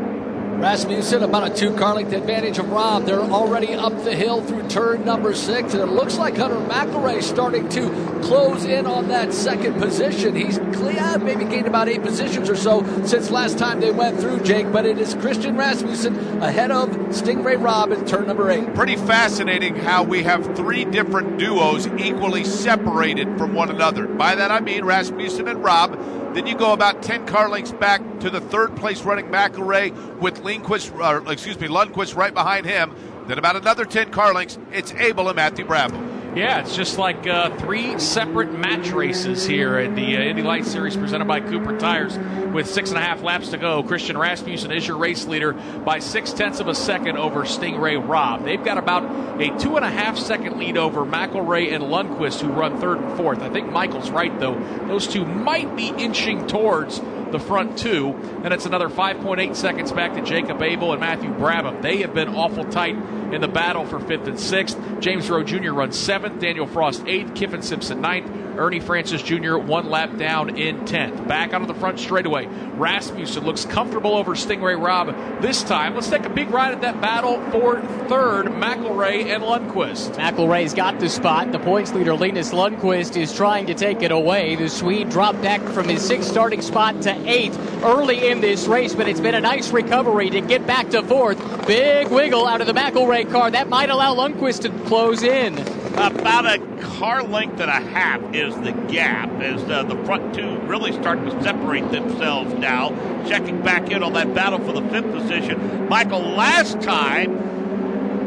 Rasmussen about a two car length advantage of Robb. They're already up the hill through turn number six, and it looks like Hunter McElrea starting to close in on that second position. He's yeah, maybe gained about eight positions or so since last time they went through, Jake, but it is Christian Rasmussen ahead of Sting Ray Robb in turn number eight. Pretty fascinating how we have three different duos equally separated from one another. By that I mean Rasmussen and Robb. Then you go about 10 car lengths back to the third place running McElrea with Lindquist, excuse me, Lundqvist right behind him. Then about another 10 car lengths, it's Abel and Matthew Brabham. Yeah, it's just like uh, three separate match races here in the uh, Indy Lights Series presented by Cooper Tires with six and a half laps to go. Christian Rasmussen is your race leader by six tenths of a second over Sting Ray Robb. They've got about a two and a half second lead over McElrea and Lundqvist, who run third and fourth. I think Michael's right, though. Those two might be inching towards the front two. And it's another 5.8 seconds back to Jacob Abel and Matthew Brabham. They have been awful tight in the battle for fifth and sixth. James Roe Jr. runs seventh, Danial Frost eighth, Kyffin Simpson ninth, Ernie Francis Jr. one lap down in 10th. Back onto the front straightaway. Rasmussen looks comfortable over Sting Ray Robb this time. Let's take a big ride at that battle for third, McElrea and Lundqvist. McElrea's got the spot. The points leader, Linus Lundqvist, is trying to take it away. The Swede dropped back from his sixth starting spot to eighth early in this race, but it's been a nice recovery to get back to fourth. Big wiggle out of the McElrea car. That might allow Lundqvist to close in. About a car length and a half is the gap as uh, the front two really start to separate themselves now. Checking back in on that battle for the fifth position. Michael, last time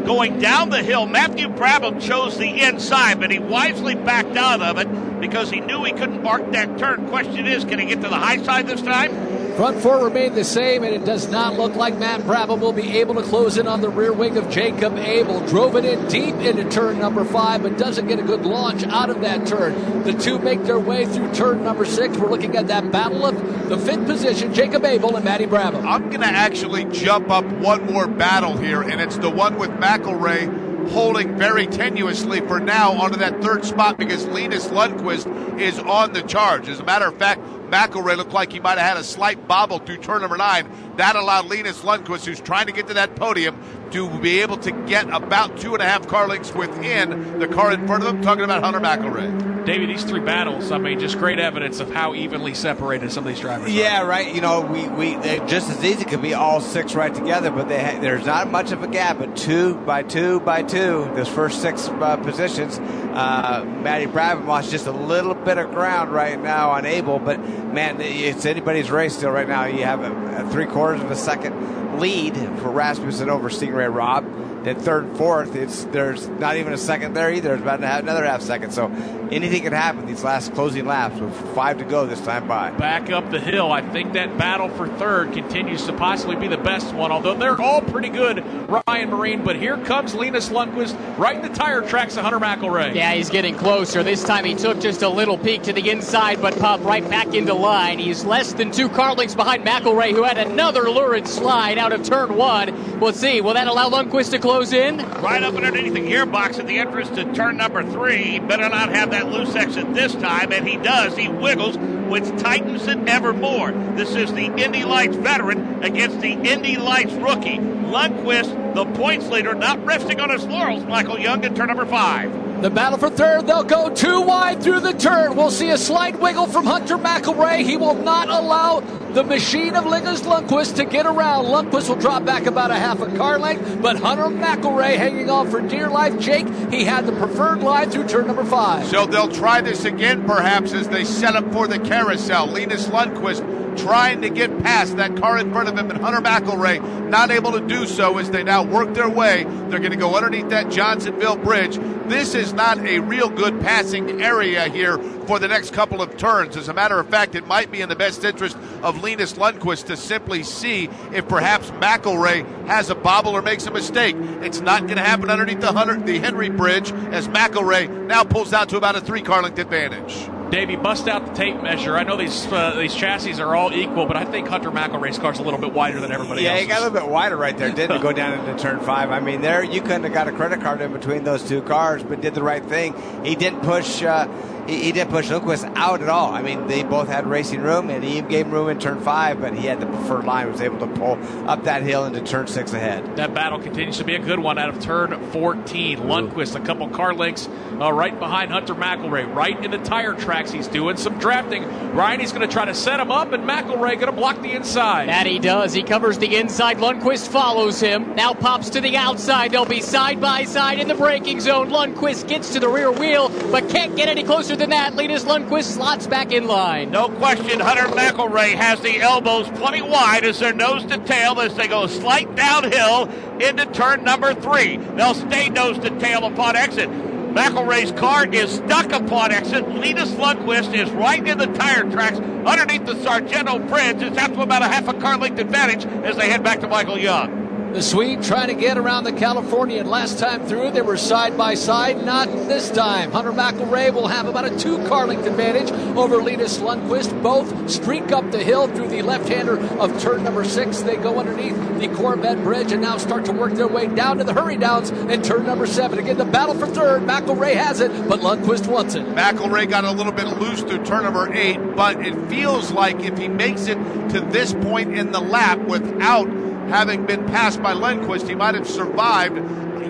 going down the hill, Matthew Brabham chose the inside, but he wisely backed out of it because he knew he couldn't mark that turn. Question is, can he get to the high side this time? Front four remain the same, and it does not look like Matt Brabham will be able to close in on the rear wing of Jacob Abel. Drove it in deep into turn number five, but doesn't get a good launch out of that turn. The two make their way through turn number six. We're looking at that battle of the fifth position, Jacob Abel and Matty Brabham. I'm going to actually jump up one more battle here, and it's the one with McElrea holding very tenuously for now onto that third spot because Linus Lundqvist is on the charge. As a matter of fact, McElrea looked like he might have had a slight bobble through turn number nine. That allowed Linus Lundqvist, who's trying to get to that podium, to be able to get about two and a half car lengths within the car in front of him. Talking about Hunter McElrea. David, these three battles, I mean, just great evidence of how evenly separated some of these drivers Yeah, are. right. You know, we, we just as easy could be all six right together, but they ha- there's not much of a gap. But two by two by two, those first six uh, positions, uh, Matty Brabham lost just a little bit of ground right now on Abel. But man, it's anybody's race still right now. You have a, a three quarters of a second lead for Rasmussen over Sting Ray Robb. Then third and fourth, it's there's not even a second there either. It's about another half second. So anything can happen these last closing laps with five to go this time by. Back up the hill, I think that battle for third continues to possibly be the best one, although they're all pretty good, Ryan Myrehn. But here comes Linus Lundqvist right in the tire tracks of Hunter McElrea. Yeah, he's getting closer. This time he took just a little peek to the inside, but popped right back into line. He's less than two car lengths behind McElrea, who had another lurid slide out out of turn one. We'll see. Will that allow Lundqvist to close in? Right up underneath the gearbox at the entrance to turn number three. Better not have that loose exit this time, and he does. He wiggles, which tightens it ever more. This is the Indy Lights veteran against the Indy Lights rookie. Lundqvist, the points leader, not resting on his laurels. Michael Young in turn number five. The battle for third, they'll go too wide through the turn. We'll see a slight wiggle from Hunter McElrea. He will not allow the machine of Linus Lundqvist to get around. Lundqvist will drop back about a half a car length, but Hunter McElrea hanging on for dear life. Jake, he had the preferred line through turn number five. So they'll try this again, perhaps, as they set up for the carousel. Linus Lundqvist trying to get past that car in front of him, and Hunter McElrea not able to do so as they now work their way. They're going to go underneath that Johnsonville Bridge. This is not a real good passing area here for the next couple of turns. As a matter of fact, it might be in the best interest of Linus Lundqvist to simply see if perhaps McElrea has a bobble or makes a mistake. It's not going to happen underneath the, Hunter, the Henry Bridge as McElrea now pulls out to about a three car length advantage. Davey, bust out the tape measure. I know these uh, these chassis are all equal, but I think Hunter McElrea's car's a little bit wider than everybody yeah, else. he got a little bit wider right there, didn't go down into turn five. I mean, there you couldn't have got a credit card in between those two cars, but did the right thing. He didn't push. Uh, he, he didn't push Lundqvist out at all. I mean, they both had racing room, and he gave him room in turn five, but he had the preferred line, was able to pull up that hill into turn six ahead. That battle continues to be a good one out of turn 14. Lundqvist, a couple car lengths uh, right behind Hunter McElrea, right in the tire tracks. He's doing some drafting. Ryan, he's going to try to set him up, and McElrea going to block the inside. That he does. He covers the inside. Lundqvist follows him. Now pops to the outside. They'll be side by side in the braking zone. Lundqvist gets to the rear wheel, but can't get any closer than that. Linus Lundqvist slots back in line. No question, Hunter McElrea has the elbows plenty wide as their nose to tail as they go slight downhill into turn number three. They'll stay nose to tail upon exit. McElrea's car is stuck upon exit. Linus Lundqvist is right in the tire tracks underneath the Sargento Bridge. It's out to about a half a car length advantage as they head back to Michael Young. The Swede trying to get around the Californian. Last time through, they were side by side. Not this time. Hunter McElrea will have about a two car length advantage over Linus Lundqvist. Both streak up the hill through the left hander of turn number six. They go underneath the Corvette Bridge and now start to work their way down to the hurry downs in turn number seven. Again, the battle for third. McElrea has it, but Lundqvist wants it. McElrea got a little bit loose through turn number eight, but it feels like if he makes it to this point in the lap without having been passed by Lundqvist, he might have survived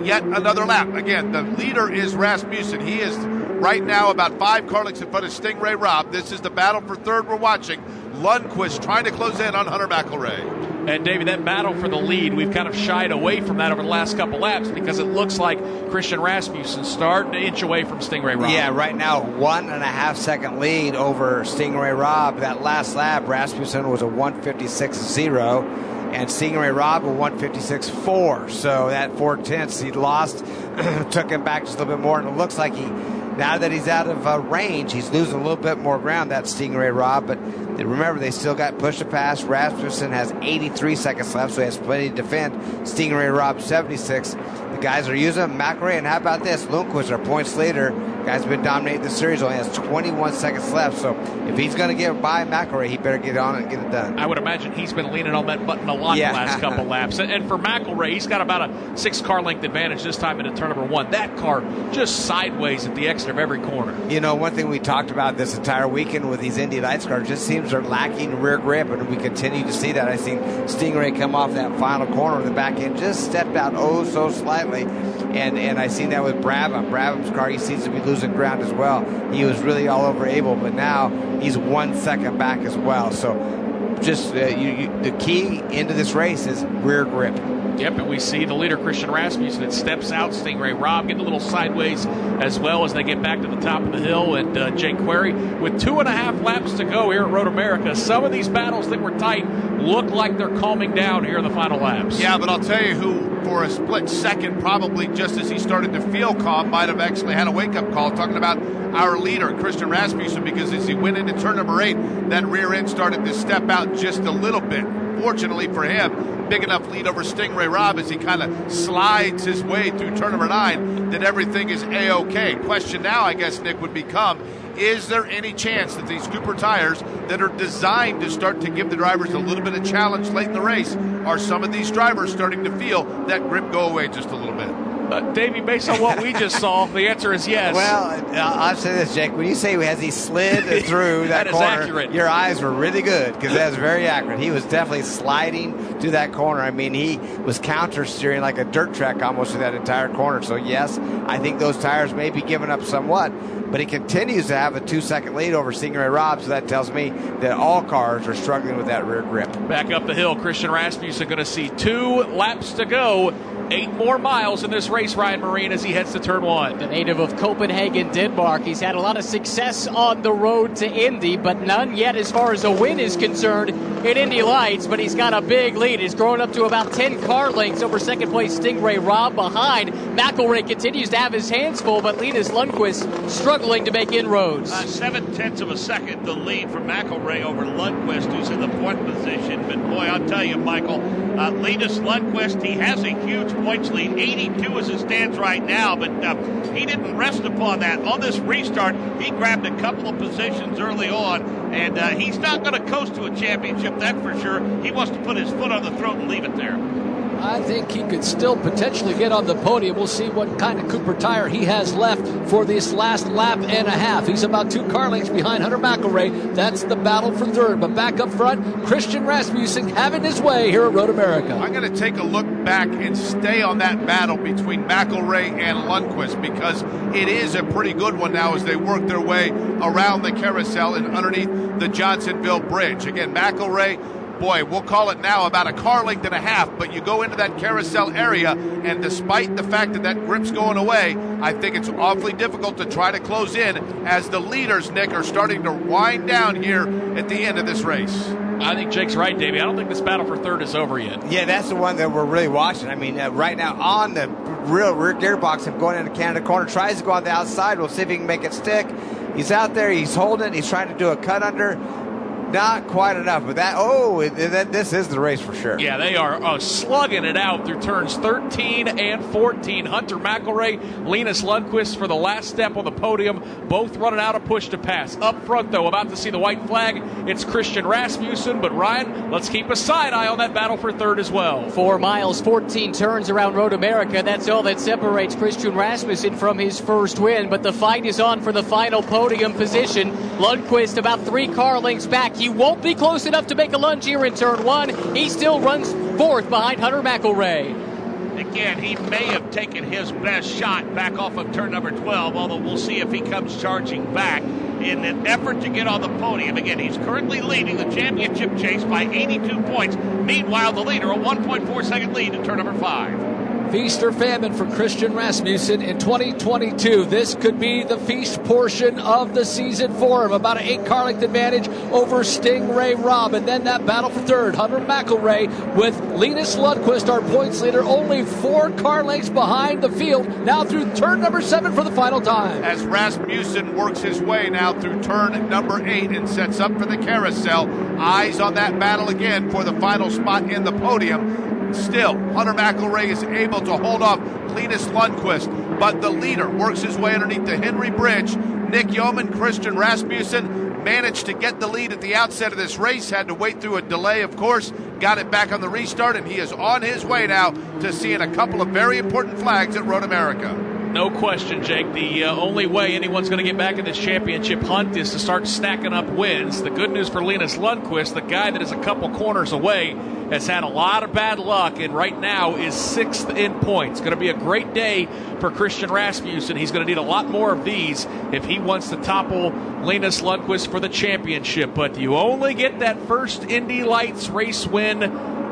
yet another lap. Again, the leader is Rasmussen. He is right now about five car lengths in front of Sting Ray Robb. This is the battle for third we're watching. Lundqvist trying to close in on Hunter McElrea. And David, that battle for the lead, we've kind of shied away from that over the last couple laps because it looks like Christian Rasmussen starting to inch away from Sting Ray Robb. Yeah, right now one and a half second lead over Sting Ray Robb. That last lap, Rasmussen was a 156.0 and Sting Ray Robb a 156.4. So that four tenths he lost took him back just a little bit more, and it looks like he now that he's out of uh, range, he's losing a little bit more ground. That Sting Ray Robb. but remember they still got push to pass. Rasmussen has 83 seconds left, so he has plenty to defend. Sting Ray Robb, 76. The guys are using McElrea, and how about this? Lundqvist, our points leader, guy's been dominating the series. Only has 21 seconds left, so if he's going to get by McElrea, he better get on and get it done. I would imagine he's been leaning on that button a lot yeah. the last couple laps. And for McElrea, he's got about a six car length advantage this time into turn number one. That car just sideways at the exit of every corner. You know, one thing we talked about this entire weekend with these Indy Lights cars just seems they're lacking rear grip, and we continue to see that. I seen Sting Ray come off that final corner in the back end, just stepped out oh so slightly, and and I seen that with Brabham. Brabham's car, he seems to be losing ground as well. He was really all over Abel, but now he's one second back as well. So just uh, you, you, the key into this race is rear grip. Yep, and we see the leader, Christian Rasmussen, that steps out. Sting Ray Robb getting a little sideways as well as they get back to the top of the hill. And uh, Jake Query, with two and a half laps to go here at Road America, some of these battles that were tight look like they're calming down here in the final laps. Yeah, but I'll tell you who, for a split second, probably just as he started to feel calm, might have actually had a wake up call talking about our leader, Christian Rasmussen, because as he went into turn number eight, that rear end started to step out just a little bit. Fortunately for him, big enough lead over Sting Ray Robb as he kind of slides his way through turn number nine that everything is a okay. Question now, I guess, Nick, would become Is there any chance that these Cooper tires that are designed to start to give the drivers a little bit of challenge late in the race are some of these drivers starting to feel that grip go away just a little bit? Uh, Davey, based on what we just saw, the answer is yes. Well, I'll say this, Jake. When you say has he slid through that, That corner, accurate. your eyes were really good because that was very accurate. He was definitely sliding through that corner. I mean, he was counter steering like a dirt track almost through that entire corner. So yes, I think those tires may be giving up somewhat, but he continues to have a two-second lead over Sting Ray Robb, So that tells me that all cars are struggling with that rear grip. Back up the hill, Christian Rasmussen going to see two laps to go. Eight more miles in this race, Ryan Myrehn, as he heads to turn one. The native of Copenhagen, Denmark. He's had a lot of success on the road to Indy, but none yet as far as a win is concerned in Indy Lights. But he's got a big lead. He's grown up to about 10 car lengths over second place Sting Ray Robb behind. McElrea continues to have his hands full, but Linus Lundqvist struggling to make inroads. Uh, seven tenths of a second the lead for McElrea over Lundqvist, who's in the fourth position. But boy, I'll tell you, Michael, uh, Linus Lundqvist, he has a huge points lead, 82 as it stands right now. But uh, he didn't rest upon that. On this restart, he grabbed a couple of positions early on, and uh, he's not going to coast to a championship, that's for sure. He wants to put his foot on the throat and leave it there. I think he could still potentially get on the podium. We'll see what kind of Cooper tire he has left for this last lap and a half. He's about two car lengths behind Hunter McElrea. That's the battle for third. But back up front, Christian Rasmussen having his way here at Road America. I'm going to take a look back and stay on that battle between McElrea and Lundqvist because it is a pretty good one now as they work their way around the carousel and underneath the Johnsonville Bridge. Again, McElrea boy, we'll call it now about a car length and a half, but you go into that carousel area, and despite the fact that that grip's going away, I think it's awfully difficult to try to close in as the leaders, Nick, are starting to wind down here at the end of this race. I think Jake's right, Davey. I don't think this battle for third is over yet. Yeah, that's the one that we're really watching. I mean, uh, right now on the real rear gearbox and going into Canada corner, tries to go on the outside. We'll see if he can make it stick. He's out there. He's holding. He's trying to do a cut under. Not quite enough, but that oh, it, it, this is the race for sure. Yeah, they are uh, slugging it out through turns 13 and 14. Hunter McElrea, Linus Lundqvist for the last step on the podium, both running out of push to pass. Up front, though, about to see the white flag, it's Christian Rasmussen. But Ryan, let's keep a side eye on that battle for third as well. Four miles, 14 turns around Road America. That's all that separates Christian Rasmussen from his first win. But the fight is on for the final podium position. Lundqvist about three car lengths back. He won't be close enough to make a lunge here in turn one. He still runs fourth behind Hunter McElrea. Again, he may have taken his best shot back off of turn number 12, although we'll see if he comes charging back in an effort to get on the podium. Again, he's currently leading the championship chase by 82 points. Meanwhile, the leader, a 1.4 second lead in turn number 5. Feast or famine for Christian Rasmussen in 2022. This could be the feast portion of the season for him. About an eight car length advantage over Sting Ray Robb. And then that battle for third. Hunter McElrea with Linus Lundqvist, our points leader, only four car lengths behind the field. Now through turn number seven for the final time. As Rasmussen works his way now through turn number eight and sets up for the carousel. Eyes on that battle again for the final spot in the podium. Still, Hunter McElrea is able to hold off Linus Lundqvist, but the leader works his way underneath the Henry Bridge. Nick Yeoman, Christian Rasmussen managed to get the lead at the outset of this race, had to wait through a delay, of course, got it back on the restart, and he is on his way now to seeing a couple of very important flags at Road America. No question, Jake. The uh, only way anyone's going to get back in this championship hunt is to start stacking up wins. The good news for Linus Lundqvist, the guy that is a couple corners away, has had a lot of bad luck and right now is sixth in points. Going to be a great day for Christian Rasmussen. He's going to need a lot more of these if he wants to topple Linus Lundqvist for the championship. But you only get that first Indy Lights race win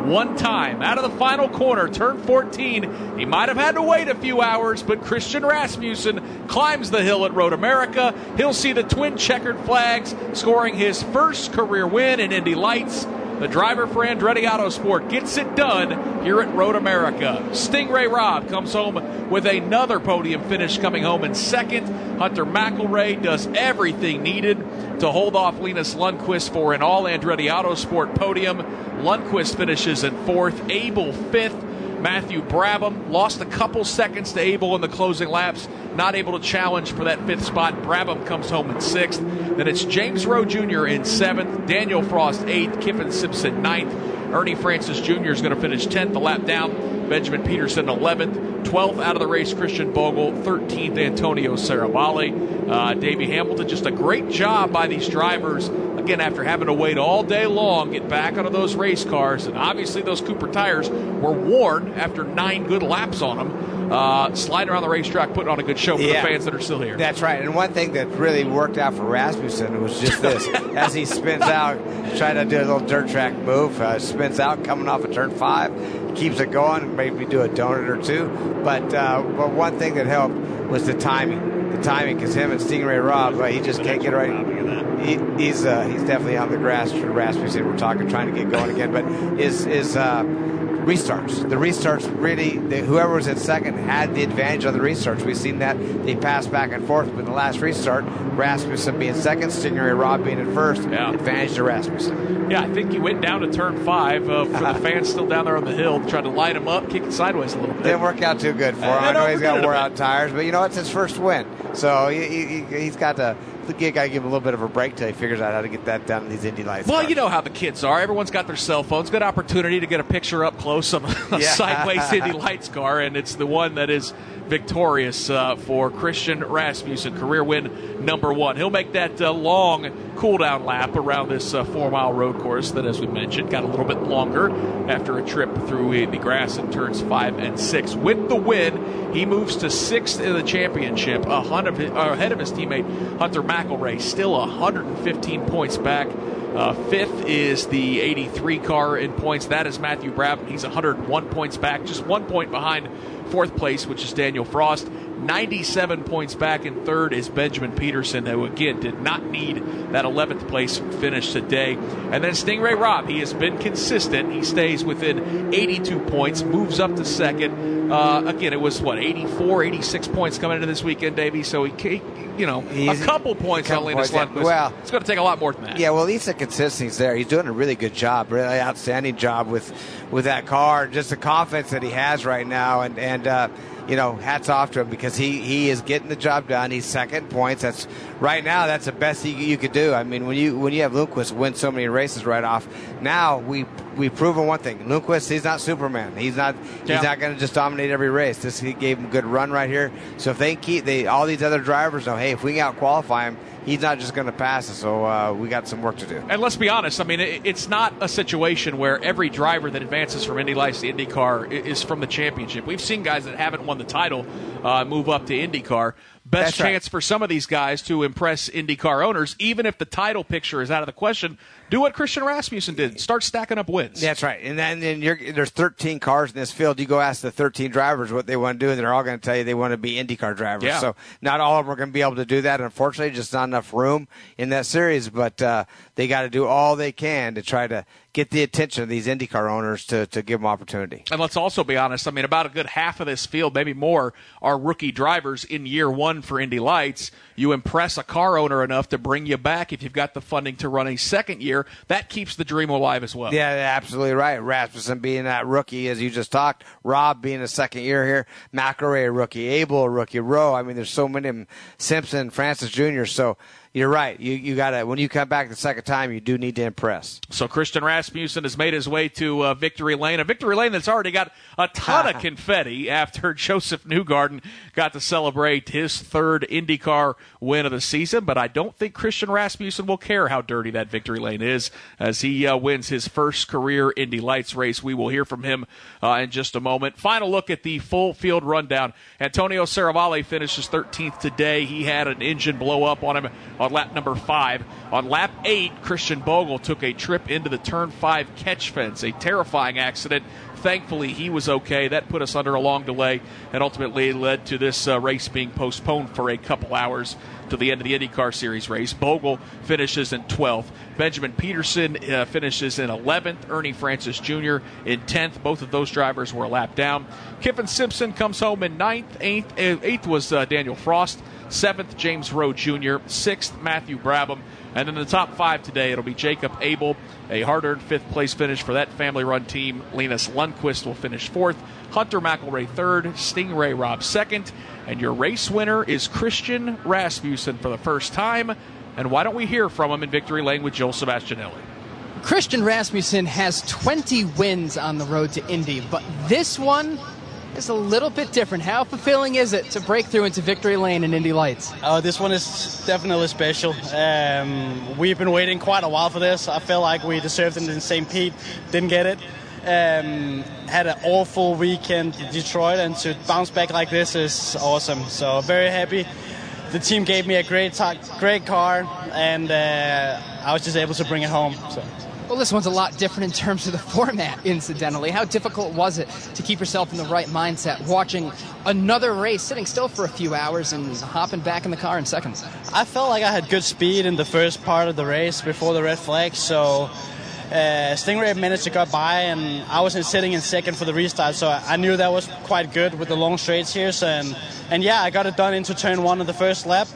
one time out of the final corner, turn 14. He might have had to wait a few hours, but Christian Rasmussen climbs the hill at Road America. He'll see the twin checkered flags, scoring his first career win in Indy Lights. The driver for Andretti Autosport gets it done here at Road America. Sting Ray Robb comes home with another podium finish coming home in second. Hunter McElrea does everything needed to hold off Linus Lundqvist for an all Andretti Autosport podium. Lundqvist finishes in fourth, Abel fifth. Matthew Brabham lost a couple seconds to Abel in the closing laps, not able to challenge for that fifth spot. Brabham comes home in sixth. Then it's James Roe Jr. in seventh, Danial Frost eighth, Kyffin Simpson ninth. Ernie Francis Jr. is going to finish 10th, a lap down. Benjamin Pedersen 11th. 12th out of the race, Christian Bogle. 13th, Antonio Serravalle. Uh, Davey Hamilton, just a great job by these drivers. Again, after having to wait all day long, get back onto those race cars. And obviously, those Cooper tires were worn after nine good laps on them. Uh, sliding around the racetrack, putting on a good show for Yeah. the fans that are still here. That's right. And one thing that really worked out for Rasmussen was just this: as he spins out, trying to do a little dirt track move, uh, spins out coming off of turn five, keeps it going, maybe do a donut or two. But uh, but one thing that helped was the timing. The timing, because him and Sting Ray Robb, uh, he just can't get right. He, he's uh, he's definitely on the grass Rasmussen. We're talking, trying to get going again, but is is. Uh, restarts. The restarts really, the, whoever was in second had the advantage on the restarts. We've seen that they passed back and forth. But in the last restart, Rasmussen being second, Sting Ray Robb being in first, advantage to Rasmussen. Yeah, I think he went down to turn five uh, for the fans still down there on the hill, tried to light him up, kick it sideways a little bit. Didn't work out too good for him. I know he's got wore out tires, but you know it's his first win, so he, he, he's got to. The gig to give him a little bit of a break till he figures out how to get that done in these Indy lights. Well, you know how the kids are. Everyone's got their cell phones. Good opportunity to get a picture up close of a Yeah. sideways Indy Lights car, and it's the one that is victorious uh, for Christian Rasmussen, career win number one. He'll make that uh, long cool down lap around this uh, four mile road course that, as we mentioned, got a little bit longer after a trip through the grass in turns five and six. With the win, he moves to sixth in the championship, ahead of his teammate Hunter McElrea, still 115 points back. Uh, fifth is the 83 car in points. That is Matthew Brabham. He's 101 points back, just one point behind fourth place, which is Danial Frost. 97 points back in third is Benjamin Pedersen, who again did not need that 11th place finish today. And then Sting Ray Robb, he has been consistent. He stays within 82 points, moves up to second. Uh, again, it was what 84, 86 points coming into this weekend, Davey. So he, you know, He's- a couple points on Linus. Lundqvist. Well- it's going to take a lot more than that. Yeah, well, at least the consistency's there. He's doing a really good job, really outstanding job with with that car. Just the confidence that he has right now, and and uh, you know, hats off to him because he he is getting the job done. He's second points. That's right now. That's the best you, you could do. I mean, when you when you have Lundqvist win so many races right off, now we we've proven one thing: Lundqvist, he's not Superman. He's not he's not going to just dominate every race. This he gave him a good run right here. So if they keep they all these other drivers know, hey, if we can out qualify him. He's not just going to pass us, so uh, we got some work to do. And let's be honest. I mean, it, it's not a situation where every driver that advances from Indy Lights to IndyCar is from the championship. We've seen guys that haven't won the title uh, move up to IndyCar. Best That's right. chance for some of these guys to impress IndyCar owners, even if the title picture is out of the question. Do what Christian Rasmussen did: start stacking up wins. That's right. And then, then you're, there's 13 cars in this field. You go ask the 13 drivers what they want to do, and they're all going to tell you they want to be IndyCar drivers. Yeah. So not all of them are going to be able to do that. Unfortunately, just not enough room in that series. But uh, they got to do all they can to try to get the attention of these IndyCar owners to, to give them opportunity. And let's also be honest. I mean, about a good half of this field, maybe more, are rookie drivers in year one for Indy Lights. You impress a car owner enough to bring you back if you've got the funding to run a second year. That keeps the dream alive as well. Yeah, absolutely right. Rasmussen being that rookie, as you just talked, Robb being a second year here, McElrea a rookie, Abel a rookie, Roe. I mean, there's so many of them, Simpson, Francis Jr. So you're right. You you got to when you come back the second time, you do need to impress. So Christian Rasmussen has made his way to uh, victory lane, a victory lane that's already got a ton of confetti after Josef Newgarden got to celebrate his third IndyCar win of the season. But I don't think Christian Rasmussen will care how dirty that victory lane is as he uh, wins his first career Indy Lights race. We will hear from him uh, in just a moment. Final look at the full field rundown. Antonio Serravalle finishes 13th today. He had an engine blow up on him on lap number five. On lap eight, Christian Bogle took a trip into the turn five catch fence, a terrifying accident. Thankfully, he was okay. That put us under a long delay and ultimately led to this uh, race being postponed for a couple hours to the end of the IndyCar Series race. Bogle finishes in 12th. Benjamin Pedersen uh, finishes in 11th. Ernie Francis Jr. in 10th. Both of those drivers were a lap down. Kyffin Simpson comes home in 9th. 8th, uh, eighth was uh, Danial Frost. Seventh, James Roe Jr. Sixth, Matthew Brabham. And in the top five today, it'll be Jacob Abel, a hard earned fifth place finish for that family run team. Linus Lundqvist will finish fourth, Hunter McElrea third, Sting Ray Robb second, and your race winner is Christian Rasmussen for the first time. And why don't we hear from him in victory lane with Joel Sebastianelli? Christian Rasmussen has 20 wins on the road to Indy, but this one is a little bit different. How fulfilling is it to break through into victory lane in Indy Lights? Oh, this one is definitely special. Um, we've been waiting quite a while for this. I feel like we deserved it in St. Pete, didn't get it. Um, had an awful weekend in Detroit, and to bounce back like this is awesome. So very happy. The team gave me a great, great car, and uh, I was just able to bring it home. So. Well, this one's a lot different in terms of the format, incidentally. How difficult was it to keep yourself in the right mindset, watching another race, sitting still for a few hours, and hopping back in the car in seconds? I felt like I had good speed in the first part of the race before the red flag, so uh, Sting Ray managed to get by, and I wasn't sitting in second for the restart, so I knew that was quite good with the long straights here. So, and, and yeah, I got it done into turn one of the first lap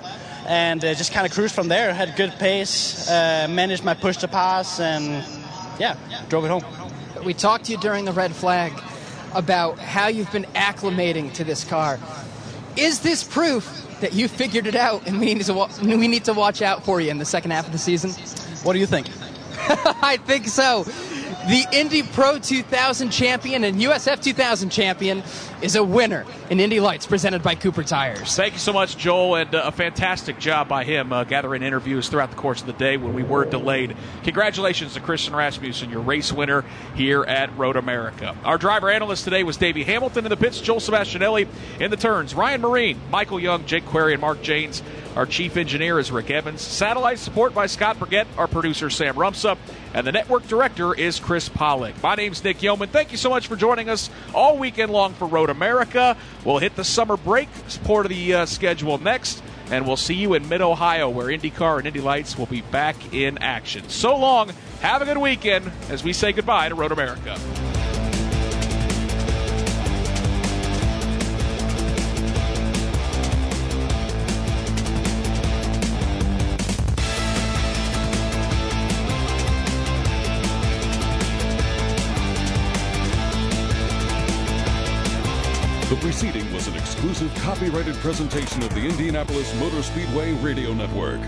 and uh, just kind of cruised from there. Had good pace, uh, managed my push to pass, and yeah, drove it home. We talked to you during the red flag about how you've been acclimating to this car. Is this proof that you figured it out and we need to wa- we need to watch out for you in the second half of the season? What do you think? I think so. The Indy Pro 2000 champion and USF 2000 champion is a winner in Indy Lights presented by Cooper Tires. Thank you so much, Joel, and uh, a fantastic job by him uh, gathering interviews throughout the course of the day when we were delayed. Congratulations to Christian Rasmussen, your race winner here at Road America. Our driver analyst today was Davey Hamilton in the pits, Joel Sebastianelli in the turns, Ryan Myrehn, Michael Young, Jake Query, and Mark Jaynes. Our chief engineer is Rick Evans. Satellite support by Scott Burgett. Our producer, Sam Rumsup. And the network director is Chris Pollock. My name's Nick Yeoman. Thank you so much for joining us all weekend long for Road America. We'll hit the summer break part of the uh, schedule next. And we'll see you in mid Ohio, where IndyCar and Indy Lights will be back in action. So long. Have a good weekend as we say goodbye to Road America. Copyrighted presentation of the Indianapolis Motor Speedway Radio Network.